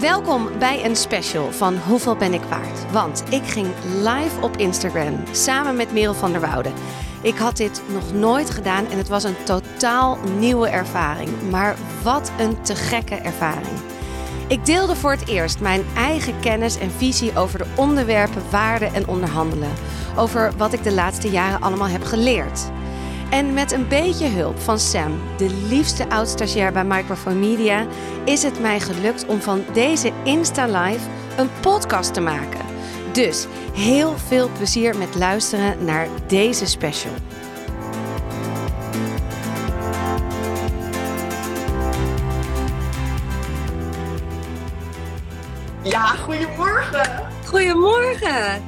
Welkom bij een special van Hoeveel ben ik waard? Want ik ging live op Instagram samen met Merel van der Woude. Ik had dit nog nooit gedaan en het was een totaal nieuwe ervaring. Maar wat een te gekke ervaring. Ik deelde voor het eerst mijn eigen kennis en visie over de onderwerpen waarden en onderhandelen. Over wat ik de laatste jaren allemaal heb geleerd. En met een beetje hulp van Sam, de liefste oud-stagiair bij Microphone Media, is het mij gelukt om van deze Insta Live een podcast te maken. Dus heel veel plezier met luisteren naar deze special. Ja, goedemorgen. Goedemorgen.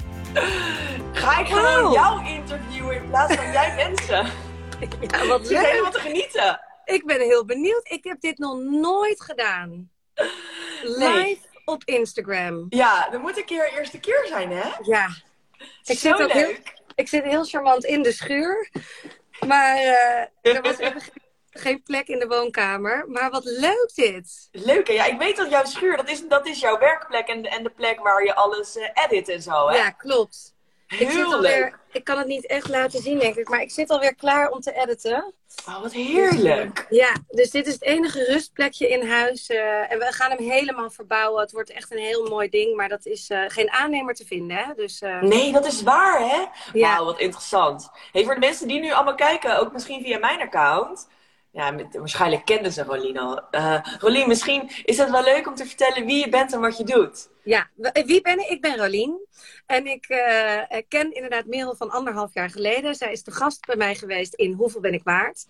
Ga ik gewoon jou interviewen in plaats van jij mensen? Ja, wat Ik zit helemaal te genieten. Ik ben heel benieuwd. Ik heb dit nog nooit gedaan. Live Nee. op Instagram. Ja, dan moet een keer eerste keer zijn, hè? Ja. Ik Zo zit ook heel, leuk. ik zit heel charmant in de schuur. Maar eh, er was even geen, geen plek in de woonkamer. Maar wat leuk dit. Leuk, hè? Ja, ik weet dat jouw schuur, dat is, dat is jouw werkplek en, en de plek waar je alles eh, edit en zo, hè? Ja, klopt. Ik, zit Heel alweer, leuk. ik kan het niet echt laten zien, denk ik. Maar ik zit alweer klaar om te editen. Oh, wat heerlijk. Ja, dus dit is het enige rustplekje in huis. eh, en we gaan hem helemaal verbouwen. Het wordt echt een heel mooi ding. Maar dat is eh, geen aannemer te vinden, hè? Dus eh, Nee, dat is waar, hè? Ja. Wauw, wat interessant. Hey, voor de mensen die nu allemaal kijken, ook misschien via mijn account. Ja, met, waarschijnlijk kenden ze Rolien al. Rolien, misschien is het wel leuk om te vertellen wie je bent en wat je doet. Ja, wie ben ik? Ik ben Rolien. En ik eh, eh, ken inderdaad Merel van anderhalf jaar geleden. Zij is de gast bij mij geweest in Hoeveel ben ik waard?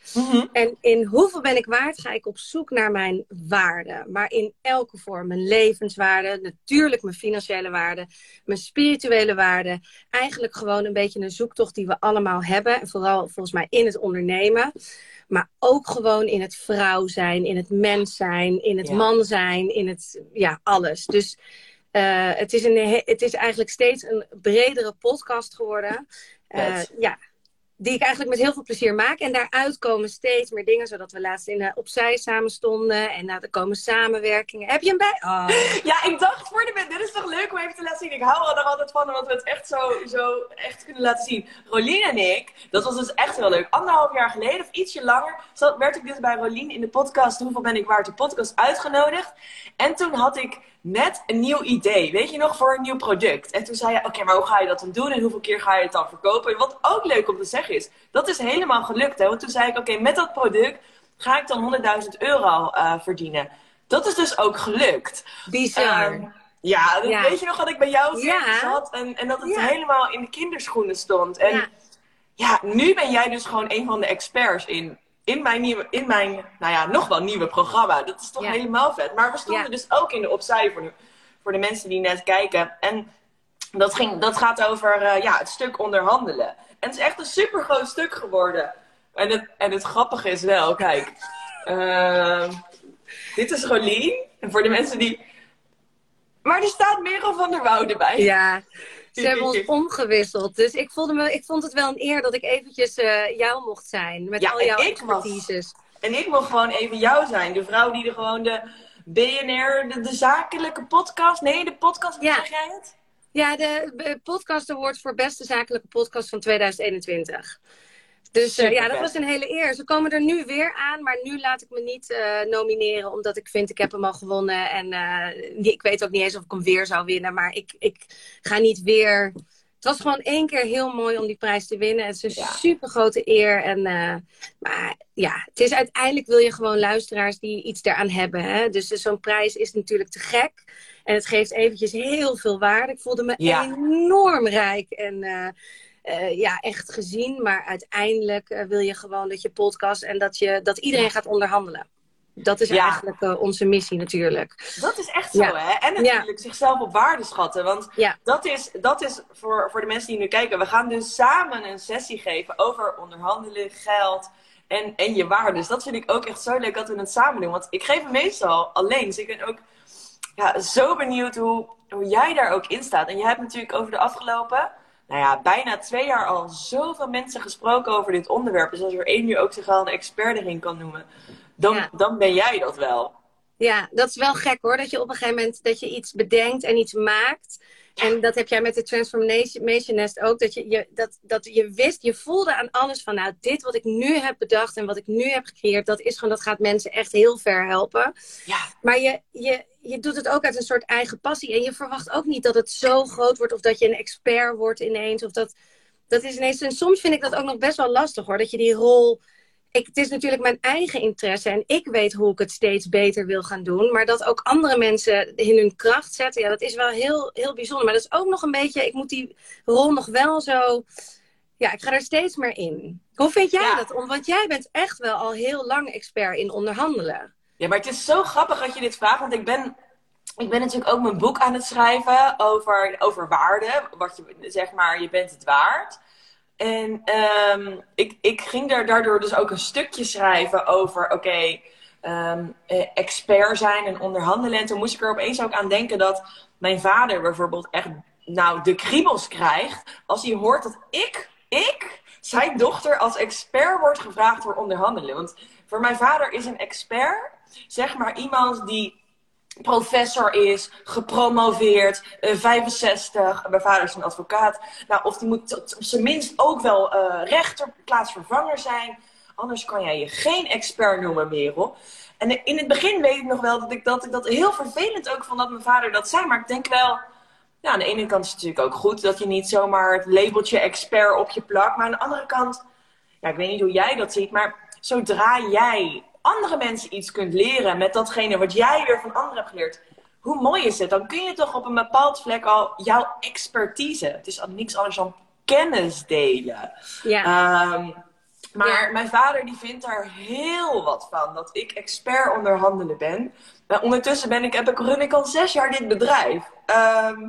En in Hoeveel ben ik waard ga ik op zoek naar mijn waarden. Maar in elke vorm. Mijn levenswaarden, natuurlijk mijn financiële waarden, mijn spirituele waarden. Eigenlijk gewoon een beetje een zoektocht die we allemaal hebben. En vooral volgens mij in het ondernemen. Maar ook gewoon in het vrouw zijn, in het mens zijn, in het Ja. man zijn, in het, ja, alles. Dus eh, het, is een, he- het is eigenlijk steeds een bredere podcast geworden. Vet. ja, die ik eigenlijk met heel veel plezier maak. En daaruit komen steeds meer dingen, zodat we laatst in opzij samen stonden. En nou, er komen samenwerkingen. Heb je hem bij? Oh. Ja, ik dacht voor de dit is toch leuk om even te laten zien. Ik hou er altijd van, omdat we het echt zo, zo echt kunnen laten zien. Rolien en ik, dat was dus echt heel leuk. Anderhalf jaar geleden, of ietsje langer, zat, werd ik dus bij Rolien in de podcast Hoeveel ben ik waard, de podcast uitgenodigd. En toen had ik net een nieuw idee, weet je nog, voor een nieuw product. En toen zei je, oké, maar hoe ga je dat dan doen en hoeveel keer ga je het dan verkopen? En wat ook leuk om te zeggen is, dat is helemaal gelukt. Hè? Want toen zei ik, oké, met dat product ga ik dan 100.000 euro eh, verdienen. Dat is dus ook gelukt. Bizar. Ehm, ja, dat- Ja. weet je nog dat ik bij jou Ja. zat en, en dat het Ja. helemaal in de kinderschoenen stond. En Ja. ja. nu ben jij dus gewoon een van de experts in, in, mijn, nieuwe, in mijn, nou ja, nog wel nieuwe programma. Dat is toch Ja. helemaal vet. Maar we stonden Ja. dus ook in de opzij voor de, voor de mensen die net kijken. En dat, ging, dat gaat over eh, ja, het stuk onderhandelen. En het is echt een super groot stuk geworden. En het, en het grappige is wel, kijk. ehm, dit is Rolien. En voor de mensen die. Maar er staat Merel van der Woude bij. Ja, ze hebben ons omgewisseld. Dus ik, voelde me, ik vond het wel een eer dat ik eventjes eh, jou mocht zijn. Met Ja, al jouw expertises. En ik wil gewoon even jou zijn. De vrouw die er gewoon de BNR, de, de zakelijke podcast. Nee, de podcast, hoe Ja. zeg jij het? Ja, de eh, podcast award voor beste zakelijke podcast van 2021. Dus eh, ja, dat was een hele eer. Ze komen er nu weer aan, maar nu laat ik me niet eh, nomineren, omdat ik vind ik heb hem al gewonnen. En eh, ik weet ook niet eens of ik hem weer zou winnen, maar ik, ik ga niet weer. Het was gewoon één keer heel mooi om die prijs te winnen. Het is een Ja. super grote eer. En, maar ja, het is uiteindelijk wil je gewoon luisteraars die iets daaraan hebben. Hè? Dus zo'n prijs is natuurlijk te gek. En het geeft eventjes heel veel waarde. Ik voelde me Ja. enorm rijk en eh, ja, echt gezien. Maar uiteindelijk eh, wil je gewoon dat je podcast en dat, je, dat iedereen gaat onderhandelen. Dat is Ja. eigenlijk eh, onze missie natuurlijk. Dat is echt zo, Ja. hè? En natuurlijk zichzelf op waarde schatten. Want dat is, dat is voor, voor de mensen die nu kijken. We gaan dus samen een sessie geven over onderhandelen, geld en, en je waarde. Dus dat vind ik ook echt zo leuk dat we het samen doen. Want ik geef hem meestal alleen. Dus ik ben ook ja, zo benieuwd hoe, hoe jij daar ook in staat. En je hebt natuurlijk over de afgelopen, nou ja, bijna twee jaar al zoveel mensen gesproken over dit onderwerp. Dus als er één nu ook zich al een expert erin kan noemen, dan, Ja. dan ben jij dat wel. Ja, dat is wel gek hoor. Dat je op een gegeven moment dat je iets bedenkt en iets maakt. En dat heb jij met de Transformation Nest ook. Dat je, je, dat, dat je wist, je voelde aan alles van nou, dit wat ik nu heb bedacht en wat ik nu heb gecreëerd, dat is gewoon, dat gaat mensen echt heel ver helpen. Ja. Maar je, je, je doet het ook uit een soort eigen passie. En je verwacht ook niet dat het zo groot wordt of dat je een expert wordt ineens. Of dat, dat is ineens. En soms vind ik dat ook nog best wel lastig hoor. Dat je die rol ik, het is natuurlijk mijn eigen interesse en ik weet hoe ik het steeds beter wil gaan doen. Maar dat ook andere mensen in hun kracht zetten, ja, dat is wel heel, heel bijzonder. Maar dat is ook nog een beetje, ik moet die rol nog wel zo, ja, ik ga er steeds meer in. Hoe vind jij dat? Want jij bent echt wel al heel lang expert in onderhandelen. Ja, maar het is zo grappig dat je dit vraagt, want ik ben ik ben natuurlijk ook mijn boek aan het schrijven over, over waarde. Wat je, zeg maar, je bent het waard. En um, ik, ik ging daar daardoor dus ook een stukje schrijven over, oké, ehm, eh, expert zijn en onderhandelen. En toen moest ik er opeens ook aan denken dat mijn vader bijvoorbeeld echt nou de kriebels krijgt als hij hoort dat ik, ik, zijn dochter als expert wordt gevraagd voor onderhandelen. Want voor mijn vader is een expert, zeg maar iemand die professor is, gepromoveerd, 65. Eh, mijn vader is een advocaat. Nou, of die moet op zijn minst ook wel uh, rechter, plaatsvervanger zijn. Anders kan jij je geen expert noemen, Merel. En in het begin weet ik nog wel dat ik dat, dat heel vervelend ook vond dat mijn vader dat zei. Maar ik denk wel, ja, aan de ene kant is het natuurlijk ook goed dat je niet zomaar het labeltje expert op je plakt. Maar aan de andere kant, ja, ik weet niet hoe jij dat ziet, maar zodra jij andere mensen iets kunt leren met datgene wat jij weer van anderen hebt geleerd. Hoe mooi is het? Dan kun je toch op een bepaald vlak al jouw expertise. Het is al niks anders dan kennis delen. Ja. Ehm, maar mijn vader die vindt daar heel wat van. Dat ik expert onderhandelen ben. Maar ondertussen ben ik, heb ik, run ik al zes jaar dit bedrijf. Ehm,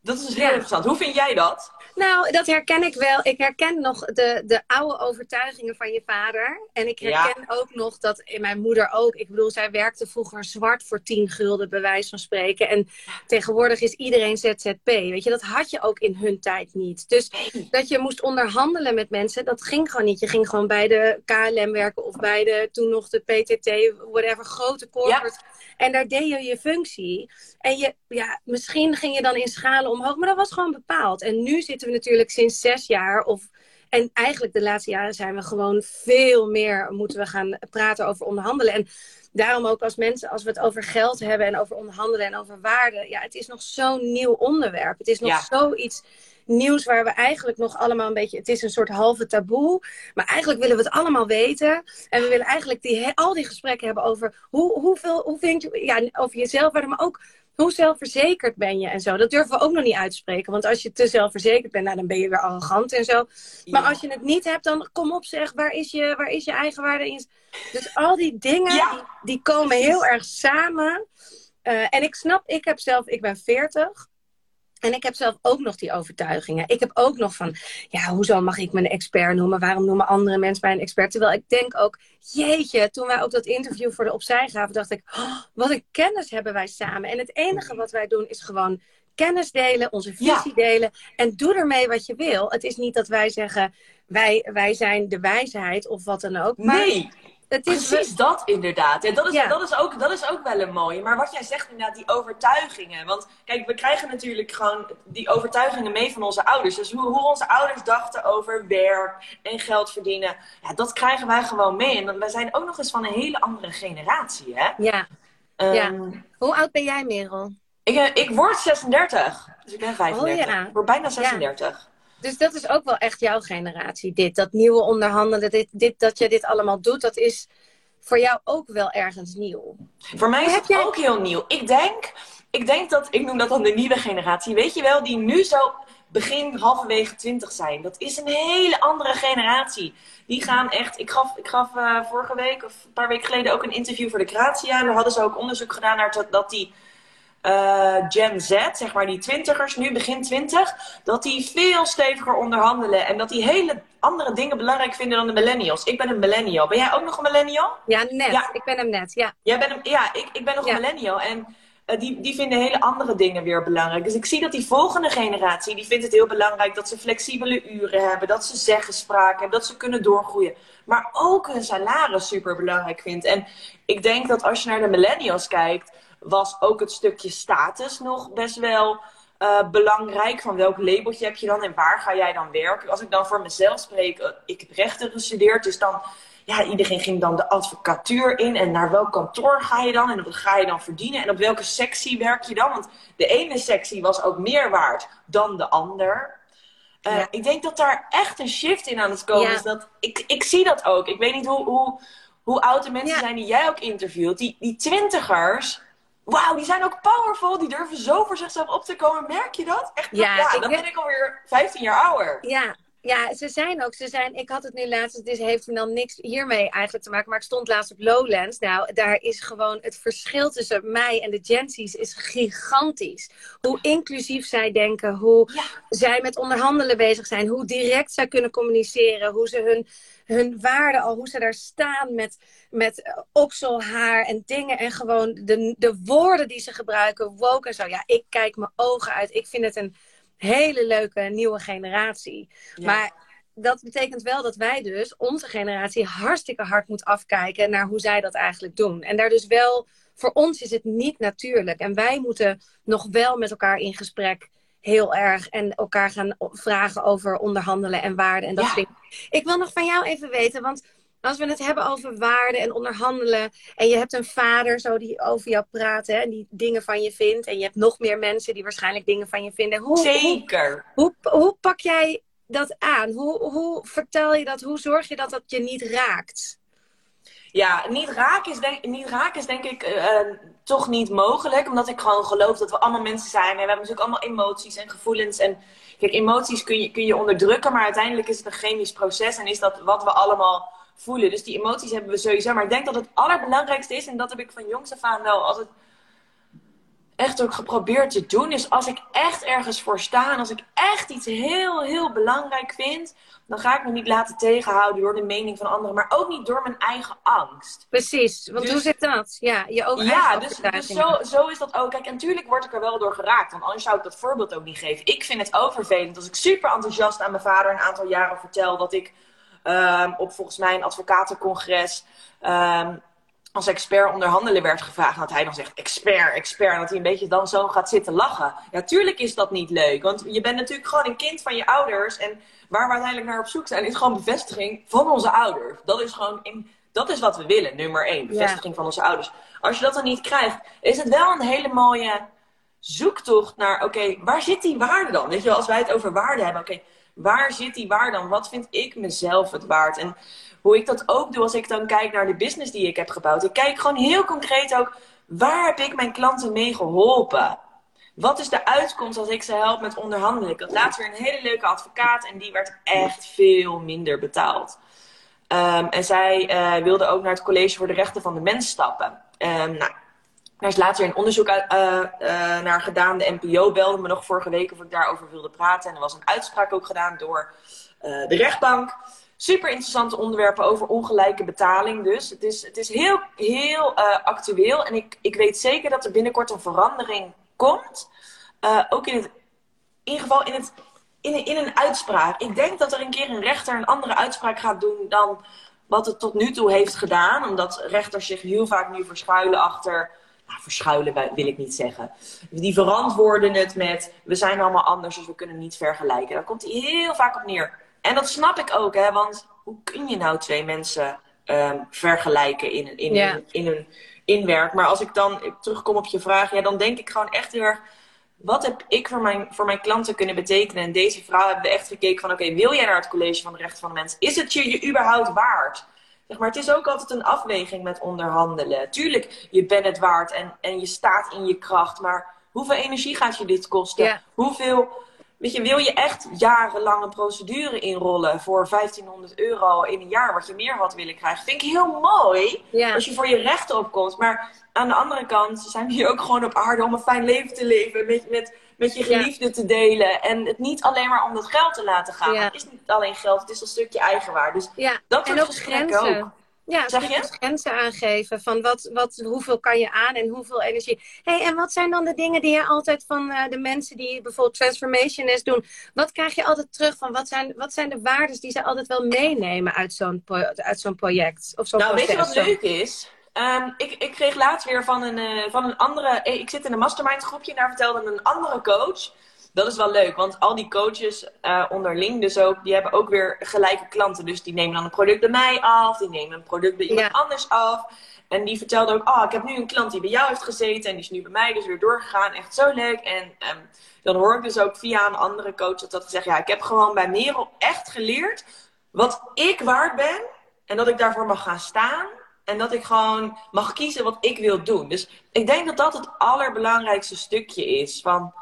dat is heel interessant. Hoe vind jij dat? Nou, dat herken ik wel. Ik herken nog de, de oude overtuigingen van je vader. En ik herken ook nog dat in mijn moeder ook. Ik bedoel, zij werkte vroeger zwart voor 10 gulden, bij wijze van spreken. En tegenwoordig is iedereen ZZP. Weet je, dat had je ook in hun tijd niet. Dus dat je moest onderhandelen met mensen, dat ging gewoon niet. Je ging gewoon bij de KLM werken of bij de toen nog de PTT, whatever, grote corporate. En daar deed je je functie. En je, ja, misschien ging je dan in schalen omhoog, maar dat was gewoon bepaald. En nu zitten we natuurlijk sinds zes jaar of en eigenlijk de laatste jaren zijn we gewoon veel meer moeten we gaan praten over onderhandelen. En daarom ook als mensen, als we het over geld hebben en over onderhandelen en over waarde. Ja, het is nog zo'n nieuw onderwerp. Het is nog zoiets nieuws waar we eigenlijk nog allemaal een beetje... Het is een soort halve taboe. Maar eigenlijk willen we het allemaal weten. En we willen eigenlijk die, al die gesprekken hebben over hoe, hoeveel, hoe vind je... Ja, over jezelf, maar ook hoe zelfverzekerd ben je en zo. Dat durven we ook nog niet uit te spreken. Want als je te zelfverzekerd bent, nou, dan ben je weer arrogant en zo. Maar als je het niet hebt, dan kom op zeg, waar is je, waar is je eigenwaarde in? Dus al die dingen, die, die, komen heel erg samen. Uh, en ik snap, ik heb zelf, ik ben 40. En ik heb zelf ook nog die overtuigingen. Ik heb ook nog van, ja, hoezo mag ik me een expert noemen? Waarom noemen andere mensen mij een expert? Terwijl ik denk ook, jeetje, toen wij ook dat interview voor de Opzij gaven, dacht ik, oh, wat een kennis hebben wij samen. En het enige wat wij doen is gewoon kennis delen, onze visie delen. En doe ermee wat je wil. Het is niet dat wij zeggen, wij, wij zijn de wijsheid of wat dan ook. Maar nee. Het is Precies dat inderdaad. Ja, dat, is, dat, is ook, dat is ook wel een mooie. Maar wat jij zegt inderdaad, die overtuigingen. Want kijk, we krijgen natuurlijk gewoon die overtuigingen mee van onze ouders. Dus hoe, hoe onze ouders dachten over werk en geld verdienen. Ja, dat krijgen wij gewoon mee. En wij zijn ook nog eens van een hele andere generatie, hè? Ja. Um, ja. Hoe oud ben jij, Merel? Ik, eh, ik word 36. Dus ik ben 35. Oh, ja. Ik word bijna 36. Dus dat is ook wel echt jouw generatie, dit. Dat nieuwe onderhandelen, dit, dit, dat je dit allemaal doet, dat is voor jou ook wel ergens nieuw. Voor mij is het jij... ook heel nieuw. Ik denk, ik denk dat, ik noem dat dan de nieuwe generatie, weet je wel, die nu zo begin halverwege twintig zijn. Dat is een hele andere generatie. Die gaan echt, ik gaf, ik gaf uh, vorige week of een paar weken geleden ook een interview voor de Grazia. En daar hadden ze ook onderzoek gedaan naar dat, dat die uh, Gen Z, zeg maar die twintigers, nu begin twintig, dat die veel steviger onderhandelen en dat die hele andere dingen belangrijk vinden dan de millennials. Ik ben een millennial. Ben jij ook nog een millennial? Ja, net. Ja. Ik ben hem net, ja. Jij bent hem, ja, ik, ik ben nog een millennial. En eh, die, die vinden hele andere dingen weer belangrijk. Dus ik zie dat die volgende generatie, die vindt het heel belangrijk dat ze flexibele uren hebben, dat ze zeggenspraak hebben, dat ze kunnen doorgroeien. Maar ook hun salaris super belangrijk vindt. En ik denk dat als je naar de millennials kijkt, was ook het stukje status nog best wel uh, belangrijk. Van welk labeltje heb je dan en waar ga jij dan werken? Als ik dan voor mezelf spreek, uh, ik heb rechten gestudeerd, dus dan, ja, iedereen ging dan de advocatuur in. En naar welk kantoor ga je dan? En wat ga je dan verdienen? En op welke sectie werk je dan? Want de ene sectie was ook meer waard dan de ander. Uh, Ik denk dat daar echt een shift in aan het komen is. Dat, ik, ik zie dat ook. Ik weet niet hoe, hoe, hoe oud de mensen zijn die jij ook interviewt. Die, die twintigers, wauw, die zijn ook powerful. Die durven zo voor zichzelf op te komen. Merk je dat? Echt, ja, ja dan ben ik alweer 15 jaar ouder. Ja, ja, ze zijn ook. Ze zijn, ik had het nu laatst, dit heeft dan niks hiermee eigenlijk te maken. Maar ik stond laatst op Lowlands. Nou, daar is gewoon het verschil tussen mij en de Gensies is gigantisch. Hoe inclusief zij denken, hoe zij met onderhandelen bezig zijn, hoe direct zij kunnen communiceren, hoe ze hun, hun waarden al, hoe ze daar staan met, met okselhaar en dingen. En gewoon de, de woorden die ze gebruiken, woke en zo. Ja, ik kijk mijn ogen uit. Ik vind het een hele leuke nieuwe generatie. Maar dat betekent wel dat wij dus, onze generatie, hartstikke hard moet afkijken naar hoe zij dat eigenlijk doen. En daar dus wel, voor ons is het niet natuurlijk. En wij moeten nog wel met elkaar in gesprek heel erg en elkaar gaan vragen over onderhandelen en waarden en dat soort dingen. Ik wil nog van jou even weten, want als we het hebben over waarden en onderhandelen. En je hebt een vader zo die over jou praat hè, en die dingen van je vindt. En je hebt nog meer mensen die waarschijnlijk dingen van je vinden. Hoe, Zeker. Hoe, hoe, pak jij dat aan? Hoe, hoe vertel je dat? Hoe zorg je dat dat je niet raakt? Ja, niet raken is denk, niet raken is denk ik uh, toch niet mogelijk. Omdat ik gewoon geloof dat we allemaal mensen zijn. En we hebben natuurlijk allemaal emoties en gevoelens. En kijk, emoties kun je, kun je onderdrukken. Maar uiteindelijk is het een chemisch proces. En is dat wat we allemaal voelen. Dus die emoties hebben we sowieso. Maar ik denk dat het allerbelangrijkste is, en dat heb ik van jongs af aan wel altijd echt ook geprobeerd te doen, is als ik echt ergens voor sta en als ik echt iets heel, heel belangrijk vind, dan ga ik me niet laten tegenhouden door de mening van anderen, maar ook niet door mijn eigen angst. Precies, want dus, hoe zit dat? Ja, je ook Ja, dus, dus zo, zo is dat ook. Kijk, en natuurlijk word ik er wel door geraakt, want anders zou ik dat voorbeeld ook niet geven. Ik vind het ook vervelend als ik super enthousiast aan mijn vader een aantal jaren vertel dat ik um, op volgens mij een advocatencongres um, als expert onderhandelen werd gevraagd. Dat hij dan zegt expert, expert. En dat hij een beetje dan zo gaat zitten lachen. Ja, tuurlijk is dat niet leuk. Want je bent natuurlijk gewoon een kind van je ouders. En waar we uiteindelijk naar op zoek zijn, is gewoon bevestiging van onze ouders. Dat is gewoon in, dat is wat we willen, nummer één. Bevestiging van onze ouders. Als je dat dan niet krijgt, is het wel een hele mooie zoektocht naar, oké, waar zit die waarde dan? Weet je wel, als wij het over waarde hebben, oké, waar zit die waarde dan? Wat vind ik mezelf het waard? En hoe ik dat ook doe als ik dan kijk naar de business die ik heb gebouwd. Ik kijk gewoon heel concreet ook, waar heb ik mijn klanten mee geholpen? Wat is de uitkomst als ik ze help met onderhandelen? Ik had laatst weer een hele leuke advocaat en die werd echt veel minder betaald. Um, en zij uh, wilde ook naar het College voor de Rechten van de Mens stappen. Um, nou, daar is later een onderzoek uit, uh, uh, naar gedaan. De NPO belde me nog vorige week of ik daarover wilde praten. En er was een uitspraak ook gedaan door uh, de rechtbank. Super interessante onderwerpen over ongelijke betaling. Dus het is, het is heel, heel actueel. En ik, ik weet zeker dat er binnenkort een verandering komt. ook in het, in ieder geval in, het, in, in een uitspraak. Ik denk dat er een keer een rechter een andere uitspraak gaat doen dan wat het tot nu toe heeft gedaan. Omdat rechters zich heel vaak nu verschuilen achter nou, verschuilen wil ik niet zeggen. Die verantwoorden het met, we zijn allemaal anders, dus we kunnen niet vergelijken. Daar komt hij heel vaak op neer. En dat snap ik ook, hè, want hoe kun je nou twee mensen um, vergelijken in, in, in, in hun inwerk? Maar als ik dan terugkom op je vraag, ja, dan denk ik gewoon echt heel erg, wat heb ik voor mijn, voor mijn klanten kunnen betekenen? En deze vrouw hebben we echt gekeken van, oké, wil jij naar het college van de rechten van de mens? Is het je, je überhaupt waard? Zeg maar, het is ook altijd een afweging met onderhandelen. Tuurlijk, je bent het waard en, en je staat in je kracht. Maar hoeveel energie gaat je dit kosten? Hoeveel, weet je, wil je echt jarenlang een procedure inrollen voor 1500 euro in een jaar, wat je meer had willen krijgen? Vind ik heel mooi als je voor je rechten opkomt. Maar aan de andere kant zijn we hier ook gewoon op aarde om een fijn leven te leven. Met, met met je geliefde te delen. En het niet alleen maar om dat geld te laten gaan. Het is niet alleen geld, het is een stukje eigenwaarde. Dus dat en ook grenzen. Ook. Ja, Zeg je? grenzen aangeven van wat, wat, hoeveel kan je aan en hoeveel energie. hey, en wat zijn dan de dingen die je altijd van eh, de mensen die bijvoorbeeld transformation is doen, wat krijg je altijd terug van wat zijn, wat zijn de waarden die ze altijd wel meenemen uit zo'n uit zo'n project? Of zo'n Nou, weet je wat leuk is? Ehm, ik, ik kreeg laatst weer van een, eh, van een andere... eh, Ik zit in een mastermind groepje en daar vertelde een andere coach... Dat is wel leuk, want al die coaches eh, onderling dus ook... Die hebben ook weer gelijke klanten. Dus die nemen dan een product bij mij af. Die nemen een product bij iemand Ja. anders af. En die vertelde ook... Oh, ik heb nu een klant die bij jou heeft gezeten. En die is nu bij mij dus weer doorgegaan. Echt zo leuk. En ehm, dan hoor ik dus ook via een andere coach dat dat gezegd... Ja, ik heb gewoon bij Merel echt geleerd... Wat ik waard ben. En dat ik daarvoor mag gaan staan. En dat ik gewoon mag kiezen wat ik wil doen. Dus ik denk dat dat het allerbelangrijkste stukje is. Van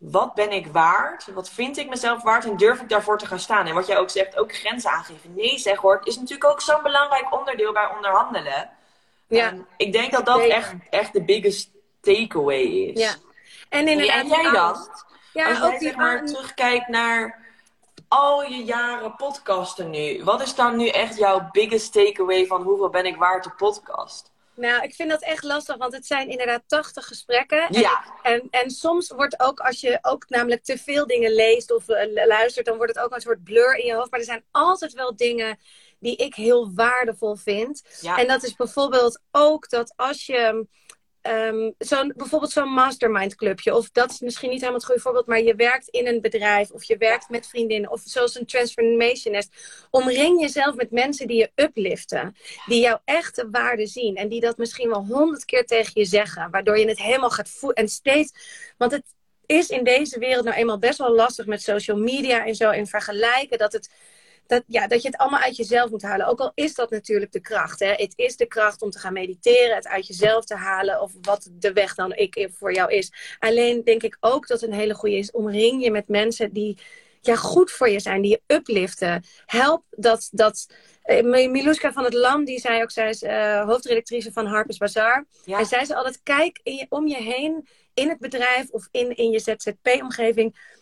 wat ben ik waard? Wat vind ik mezelf waard? En durf ik daarvoor te gaan staan? En wat jij ook zegt, ook grenzen aangeven. Nee zeg hoor, is natuurlijk ook zo'n belangrijk onderdeel bij onderhandelen. Ja. En ik denk dat dat Zeker. echt, echt de biggest takeaway is. Ja. En En inderdaad, jij dan? angst. Ja, Als ook jij zeg maar angst. terugkijkt naar al je jaren podcasten nu. Wat is dan nu echt jouw biggest takeaway van hoeveel ben ik waard de podcast? Nou, ik vind dat echt lastig, want het zijn inderdaad 80 gesprekken. En, Ja. en, en soms wordt ook, als je ook namelijk te veel dingen leest of eh, luistert, dan wordt het ook een soort blur in je hoofd. Maar er zijn altijd wel dingen die ik heel waardevol vind. Ja. En dat is bijvoorbeeld ook dat als je. Zo'n, bijvoorbeeld zo'n mastermind clubje. Of dat is misschien niet helemaal het goede voorbeeld. Maar je werkt in een bedrijf. Of je werkt met vriendinnen. Of zoals een transformation nest. Omring jezelf met mensen die je upliften. Die jouw echte waarde zien. En die dat misschien wel honderd keer tegen je zeggen. Waardoor je het helemaal gaat voelen. En steeds. Want het is in deze wereld nou eenmaal best wel lastig met social media en zo. En vergelijken. Dat het dat, ja, dat je het allemaal uit jezelf moet halen. Ook al is dat natuurlijk de kracht. Hè? Het is de kracht om te gaan mediteren, het uit jezelf te halen. Of wat de weg dan ik voor jou is. Alleen denk ik ook dat een hele goede is. Omring je met mensen die ja, goed voor je zijn. Die je upliften. Help dat... dat eh, Miluska van het Lam, die zei ook, zij is eh, hoofdredactrice van Harper's Bazaar. Ja. En zij zei altijd, kijk in je, om je heen in het bedrijf of in, in je ZZP-omgeving.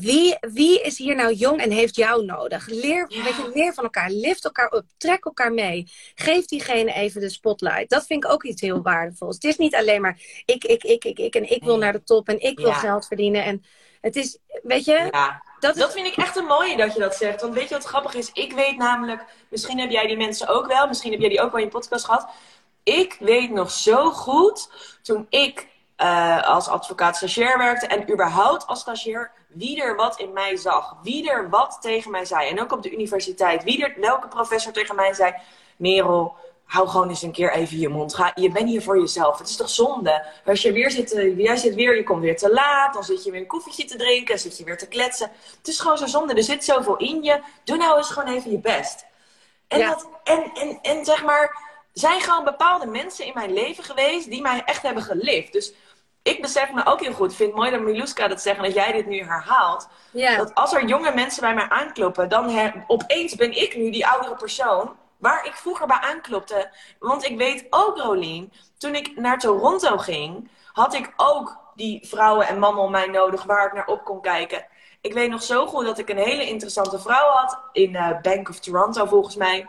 Wie, wie is hier nou jong en heeft jou nodig? Leer, Ja. weet je, leer van elkaar. Lift elkaar op. Trek elkaar mee. Geef diegene even de spotlight. Dat vind ik ook iets heel waardevols. Het is niet alleen maar ik, ik, ik, ik, ik en ik wil naar de top en ik wil geld verdienen. En het is, weet je, Ja. dat is... Dat vind ik echt een mooie dat je dat zegt. Want weet je wat grappig is? Ik weet namelijk, misschien heb jij die mensen ook wel, misschien heb jij die ook wel in je podcast gehad. Ik weet nog zo goed, toen ik eh, als advocaat stagiair werkte en überhaupt als stagiair, wie er wat in mij zag. Wie er wat tegen mij zei. En ook op de universiteit. Wie er, welke professor tegen mij zei, Merel, hou gewoon eens een keer even je mond. Ga, je bent hier voor jezelf. Het is toch zonde? Als je weer zit, eh, jij zit weer, je komt weer te laat. Dan zit je weer een koffietje te drinken. Dan zit je weer te kletsen. Het is gewoon zo zonde. Er zit zoveel in je. Doe nou eens gewoon even je best. En, Ja. dat, en, en, en zeg maar, zijn gewoon bepaalde mensen in mijn leven geweest die mij echt hebben gelift. Dus ik besef me ook heel goed. Ik vind het mooi dat Miluska dat zegt en dat jij dit nu herhaalt. ja. Dat als er jonge mensen bij mij aankloppen, dan her- opeens ben ik nu die oudere persoon waar ik vroeger bij aanklopte. Want ik weet ook, Rolien, toen ik naar Toronto ging, had ik ook die vrouwen en mannen om mij nodig waar ik naar op kon kijken. Ik weet nog zo goed dat ik een hele interessante vrouw had in eh, Bank of Toronto volgens mij.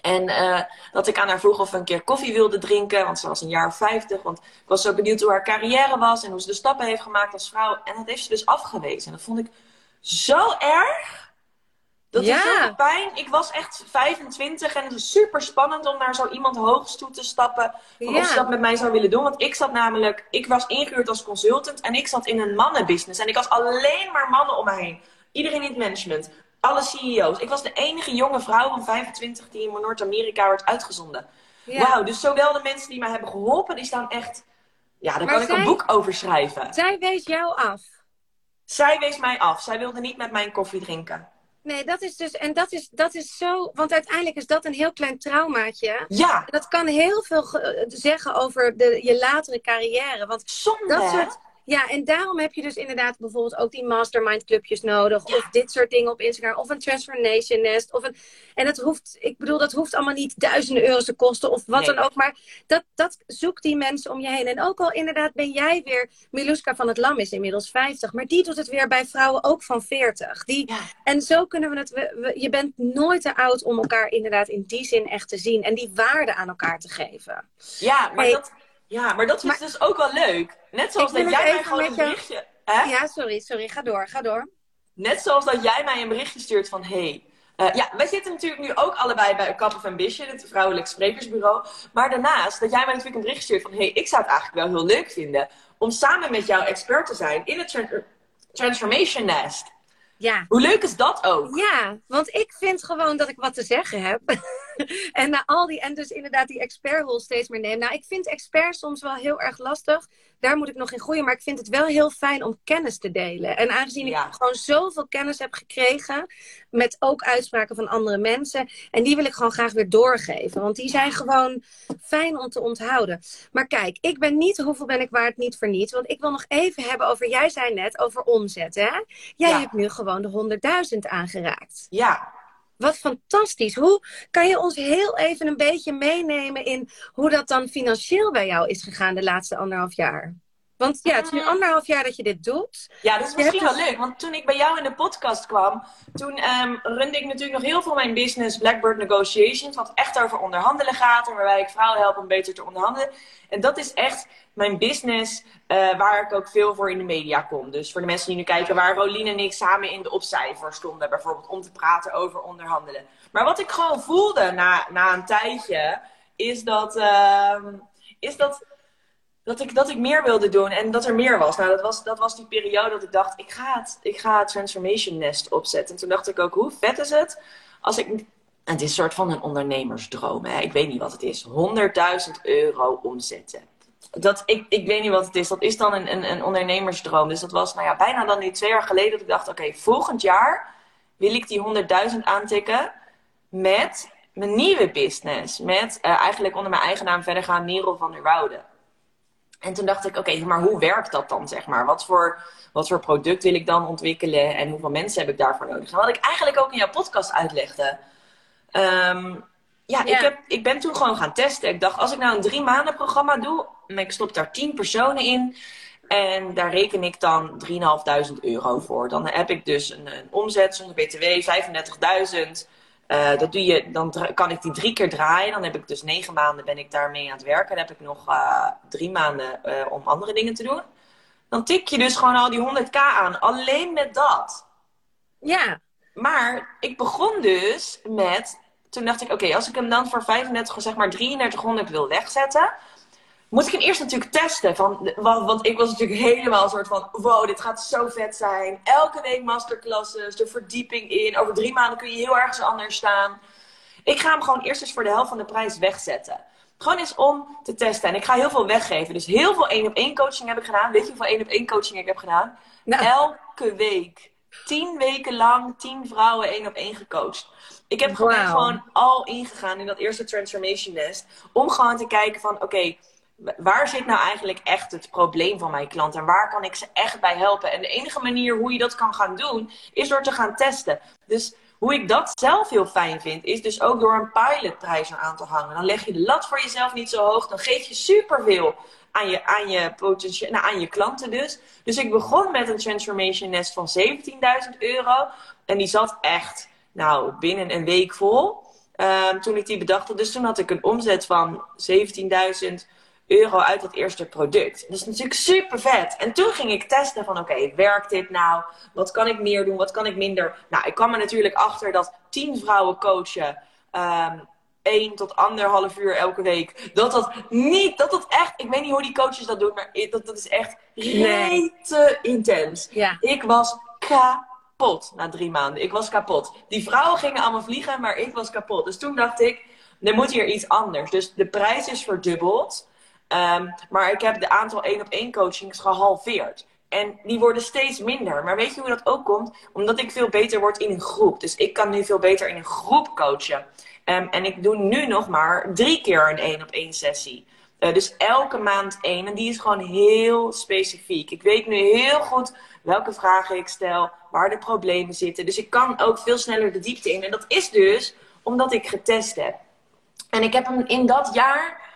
En eh, dat ik aan haar vroeg of we een keer koffie wilde drinken. Want ze was een jaar of 50. Want ik was zo benieuwd hoe haar carrière was. En hoe ze de stappen heeft gemaakt als vrouw. En dat heeft ze dus afgewezen. En dat vond ik zo erg. Dat is Ja. zoveel pijn. Ik was echt 25 en het is super spannend om naar zo iemand hoogs toe te stappen. Van Ja. Of ze dat met mij zou willen doen. Want ik zat namelijk, ik was ingehuurd als consultant en ik zat in een mannenbusiness. En ik had alleen maar mannen om me heen. Iedereen in het management. Alle CEO's. Ik was de enige jonge vrouw van 25 die in Noord-Amerika werd uitgezonden. ja. Wauw, dus zowel de mensen die mij hebben geholpen, die staan echt... Ja, daar Maar kan ik een boek over schrijven. Zij wees jou af. Zij wees mij af. Zij wilde niet met mijn koffie drinken. Nee, dat is dus, en dat is, dat is zo, want uiteindelijk is dat een heel klein traumaatje. Ja, En dat kan heel veel ge- zeggen over de, je latere carrière. Want zonde dat soort, Ja, en daarom heb je dus inderdaad bijvoorbeeld ook die mastermind clubjes nodig. Of dit soort dingen op Instagram. Of een transformation nest. Of een, en het hoeft, ik bedoel, dat hoeft allemaal niet duizenden euro's te kosten. Of wat dan ook. Maar dat, dat zoekt die mensen om je heen. En ook al inderdaad ben jij weer, Miluska van het Lam is inmiddels 50. Maar die doet het weer bij vrouwen ook van 40. Die, En zo kunnen we het, we, je bent nooit te oud om elkaar inderdaad in die zin echt te zien. En die waarde aan elkaar te geven. Ja, maar dat ja, maar dat is dus ook wel leuk. Net zoals dat jij mij gewoon een berichtje... Hè? Ja, sorry, sorry. Ga door, ga door. Net zoals dat jij mij een berichtje stuurt van... Hey, uh, ja, wij zitten natuurlijk nu ook allebei bij Cup of Ambition, het vrouwelijk sprekersbureau. Maar daarnaast, dat jij mij natuurlijk een berichtje stuurt van... Hey, ik zou het eigenlijk wel heel leuk vinden om samen met jou expert te zijn in het Transformation Nest. Ja. Hoe leuk is dat ook? Ja, want ik vind gewoon dat ik wat te zeggen heb. en na al die, en dus inderdaad die expertrol steeds meer neem. Nou, ik vind expert soms wel heel erg lastig. Daar moet ik nog in groeien. Maar ik vind het wel heel fijn om kennis te delen. En aangezien ik gewoon zoveel kennis heb gekregen. Met ook uitspraken van andere mensen. En die wil ik gewoon graag weer doorgeven. Want die zijn gewoon fijn om te onthouden. Maar kijk, ik ben niet, hoeveel ben ik waard, niet voor niets. Want ik wil nog even hebben over, jij zei net over omzet. Hè? Jij hebt nu gewoon de 100.000 aangeraakt. Ja, wat fantastisch. Hoe kan je ons heel even een beetje meenemen in hoe dat dan financieel bij jou is gegaan de laatste anderhalf jaar? Want ja, het is nu mm. anderhalf jaar dat je dit doet. Ja, dat is misschien wel leuk. Want toen ik bij jou in de podcast kwam, toen um, runde ik natuurlijk nog heel veel mijn business Blackbird Negotiations. Wat echt over onderhandelen gaat. En waarbij ik vrouwen help om beter te onderhandelen. En dat is echt mijn business uh, waar ik ook veel voor in de media kom. Dus voor de mensen die nu kijken, waar Rolien en ik samen in de opcijfer stonden. Bijvoorbeeld om te praten over onderhandelen. Maar wat ik gewoon voelde na, na een tijdje, is dat... Uh, is dat dat ik, dat ik meer wilde doen en dat er meer was. Nou, dat was, dat was die periode dat ik dacht, ik ga, het, ik ga het Transformation Nest opzetten. En toen dacht ik ook, hoe vet is het als ik... Het is een soort van een ondernemersdroom. Hè? Ik weet niet wat het is. 100.000 euro omzetten. Dat, ik, ik weet niet wat het is. Dat is dan een, een, een ondernemersdroom. Dus dat was nou ja, bijna dan nu twee jaar geleden dat ik dacht... Oké, volgend jaar wil ik die 100.000 aantikken met mijn nieuwe business. Met uh, eigenlijk onder mijn eigen naam verder gaan, Merel van der Woude. En toen dacht ik, oké, maar hoe werkt dat dan, zeg maar? Wat voor, wat voor product wil ik dan ontwikkelen en hoeveel mensen heb ik daarvoor nodig? En wat ik eigenlijk ook in jouw podcast uitlegde. Um, ja, Ik, heb, ik ben toen gewoon gaan testen. Ik dacht, als ik nou een drie maanden programma doe, en ik stop daar tien personen in, en daar reken ik dan 3.500 euro voor. Dan heb ik dus een, een omzet zonder btw, 35.000 uh, dat doe je, dan kan ik die drie keer draaien. Dan heb ik dus negen maanden ben ik daarmee aan het werken. Dan heb ik nog uh, drie maanden uh, om andere dingen te doen. Dan tik je dus gewoon al die 100k aan. Alleen met dat. Ja. Maar ik begon dus met... Toen dacht ik, oké, als ik hem dan voor 35, zeg maar 3300 wil wegzetten moet ik hem eerst natuurlijk testen. Van, want ik was natuurlijk helemaal een soort van: wow, dit gaat zo vet zijn. Elke week masterclasses, de verdieping in. Over drie maanden kun je heel ergens anders staan. Ik ga hem gewoon eerst eens voor de helft van de prijs wegzetten. Gewoon eens om te testen. En ik ga heel veel weggeven. Dus heel veel één op één coaching heb ik gedaan. Weet je hoeveel één op één coaching ik heb gedaan? Nou. Elke week. Tien weken lang, tien vrouwen één op één gecoacht. Ik heb gewoon, gewoon al ingegaan in dat eerste transformation nest. Om gewoon te kijken van, oké, waar zit nou eigenlijk echt het probleem van mijn klant en waar kan ik ze echt bij helpen? En de enige manier hoe je dat kan gaan doen, is door te gaan testen. Dus hoe ik dat zelf heel fijn vind, is dus ook door een pilotprijs aan te hangen. Dan leg je de lat voor jezelf niet zo hoog, dan geef je superveel aan je, aan je, potentie, nou, aan je klanten dus. Dus ik begon met een transformation nest van 17.000 euro en die zat echt, nou, binnen een week vol. Um, toen ik die bedacht Dus toen had ik een omzet van 17.000 euro uit dat eerste product. Dat is natuurlijk super vet. En toen ging ik testen van oké, werkt dit nou? Wat kan ik meer doen? Wat kan ik minder? Nou, ik kwam er natuurlijk achter dat tien vrouwen coachen. Um, één tot anderhalf uur elke week. Dat dat niet, dat dat echt, ik weet niet hoe die coaches dat doen, maar dat, dat is echt nee. te intens. Ja. Ik was kapot na drie maanden. Ik was kapot. Die vrouwen gingen allemaal vliegen, maar ik was kapot. Dus toen dacht ik, er moet hier iets anders. Dus de prijs is verdubbeld. Um, maar ik heb de aantal één op één coachings gehalveerd. En die worden steeds minder. Maar weet je hoe dat ook komt? Omdat ik veel beter word in een groep. Dus ik kan nu veel beter in een groep coachen. Um, en ik doe nu nog maar drie keer een één op één sessie. Uh, dus elke maand één. En die is gewoon heel specifiek. Ik weet nu heel goed welke vragen ik stel, waar de problemen zitten. Dus ik kan ook veel sneller de diepte in. En dat is dus omdat ik getest heb. En ik heb hem in dat jaar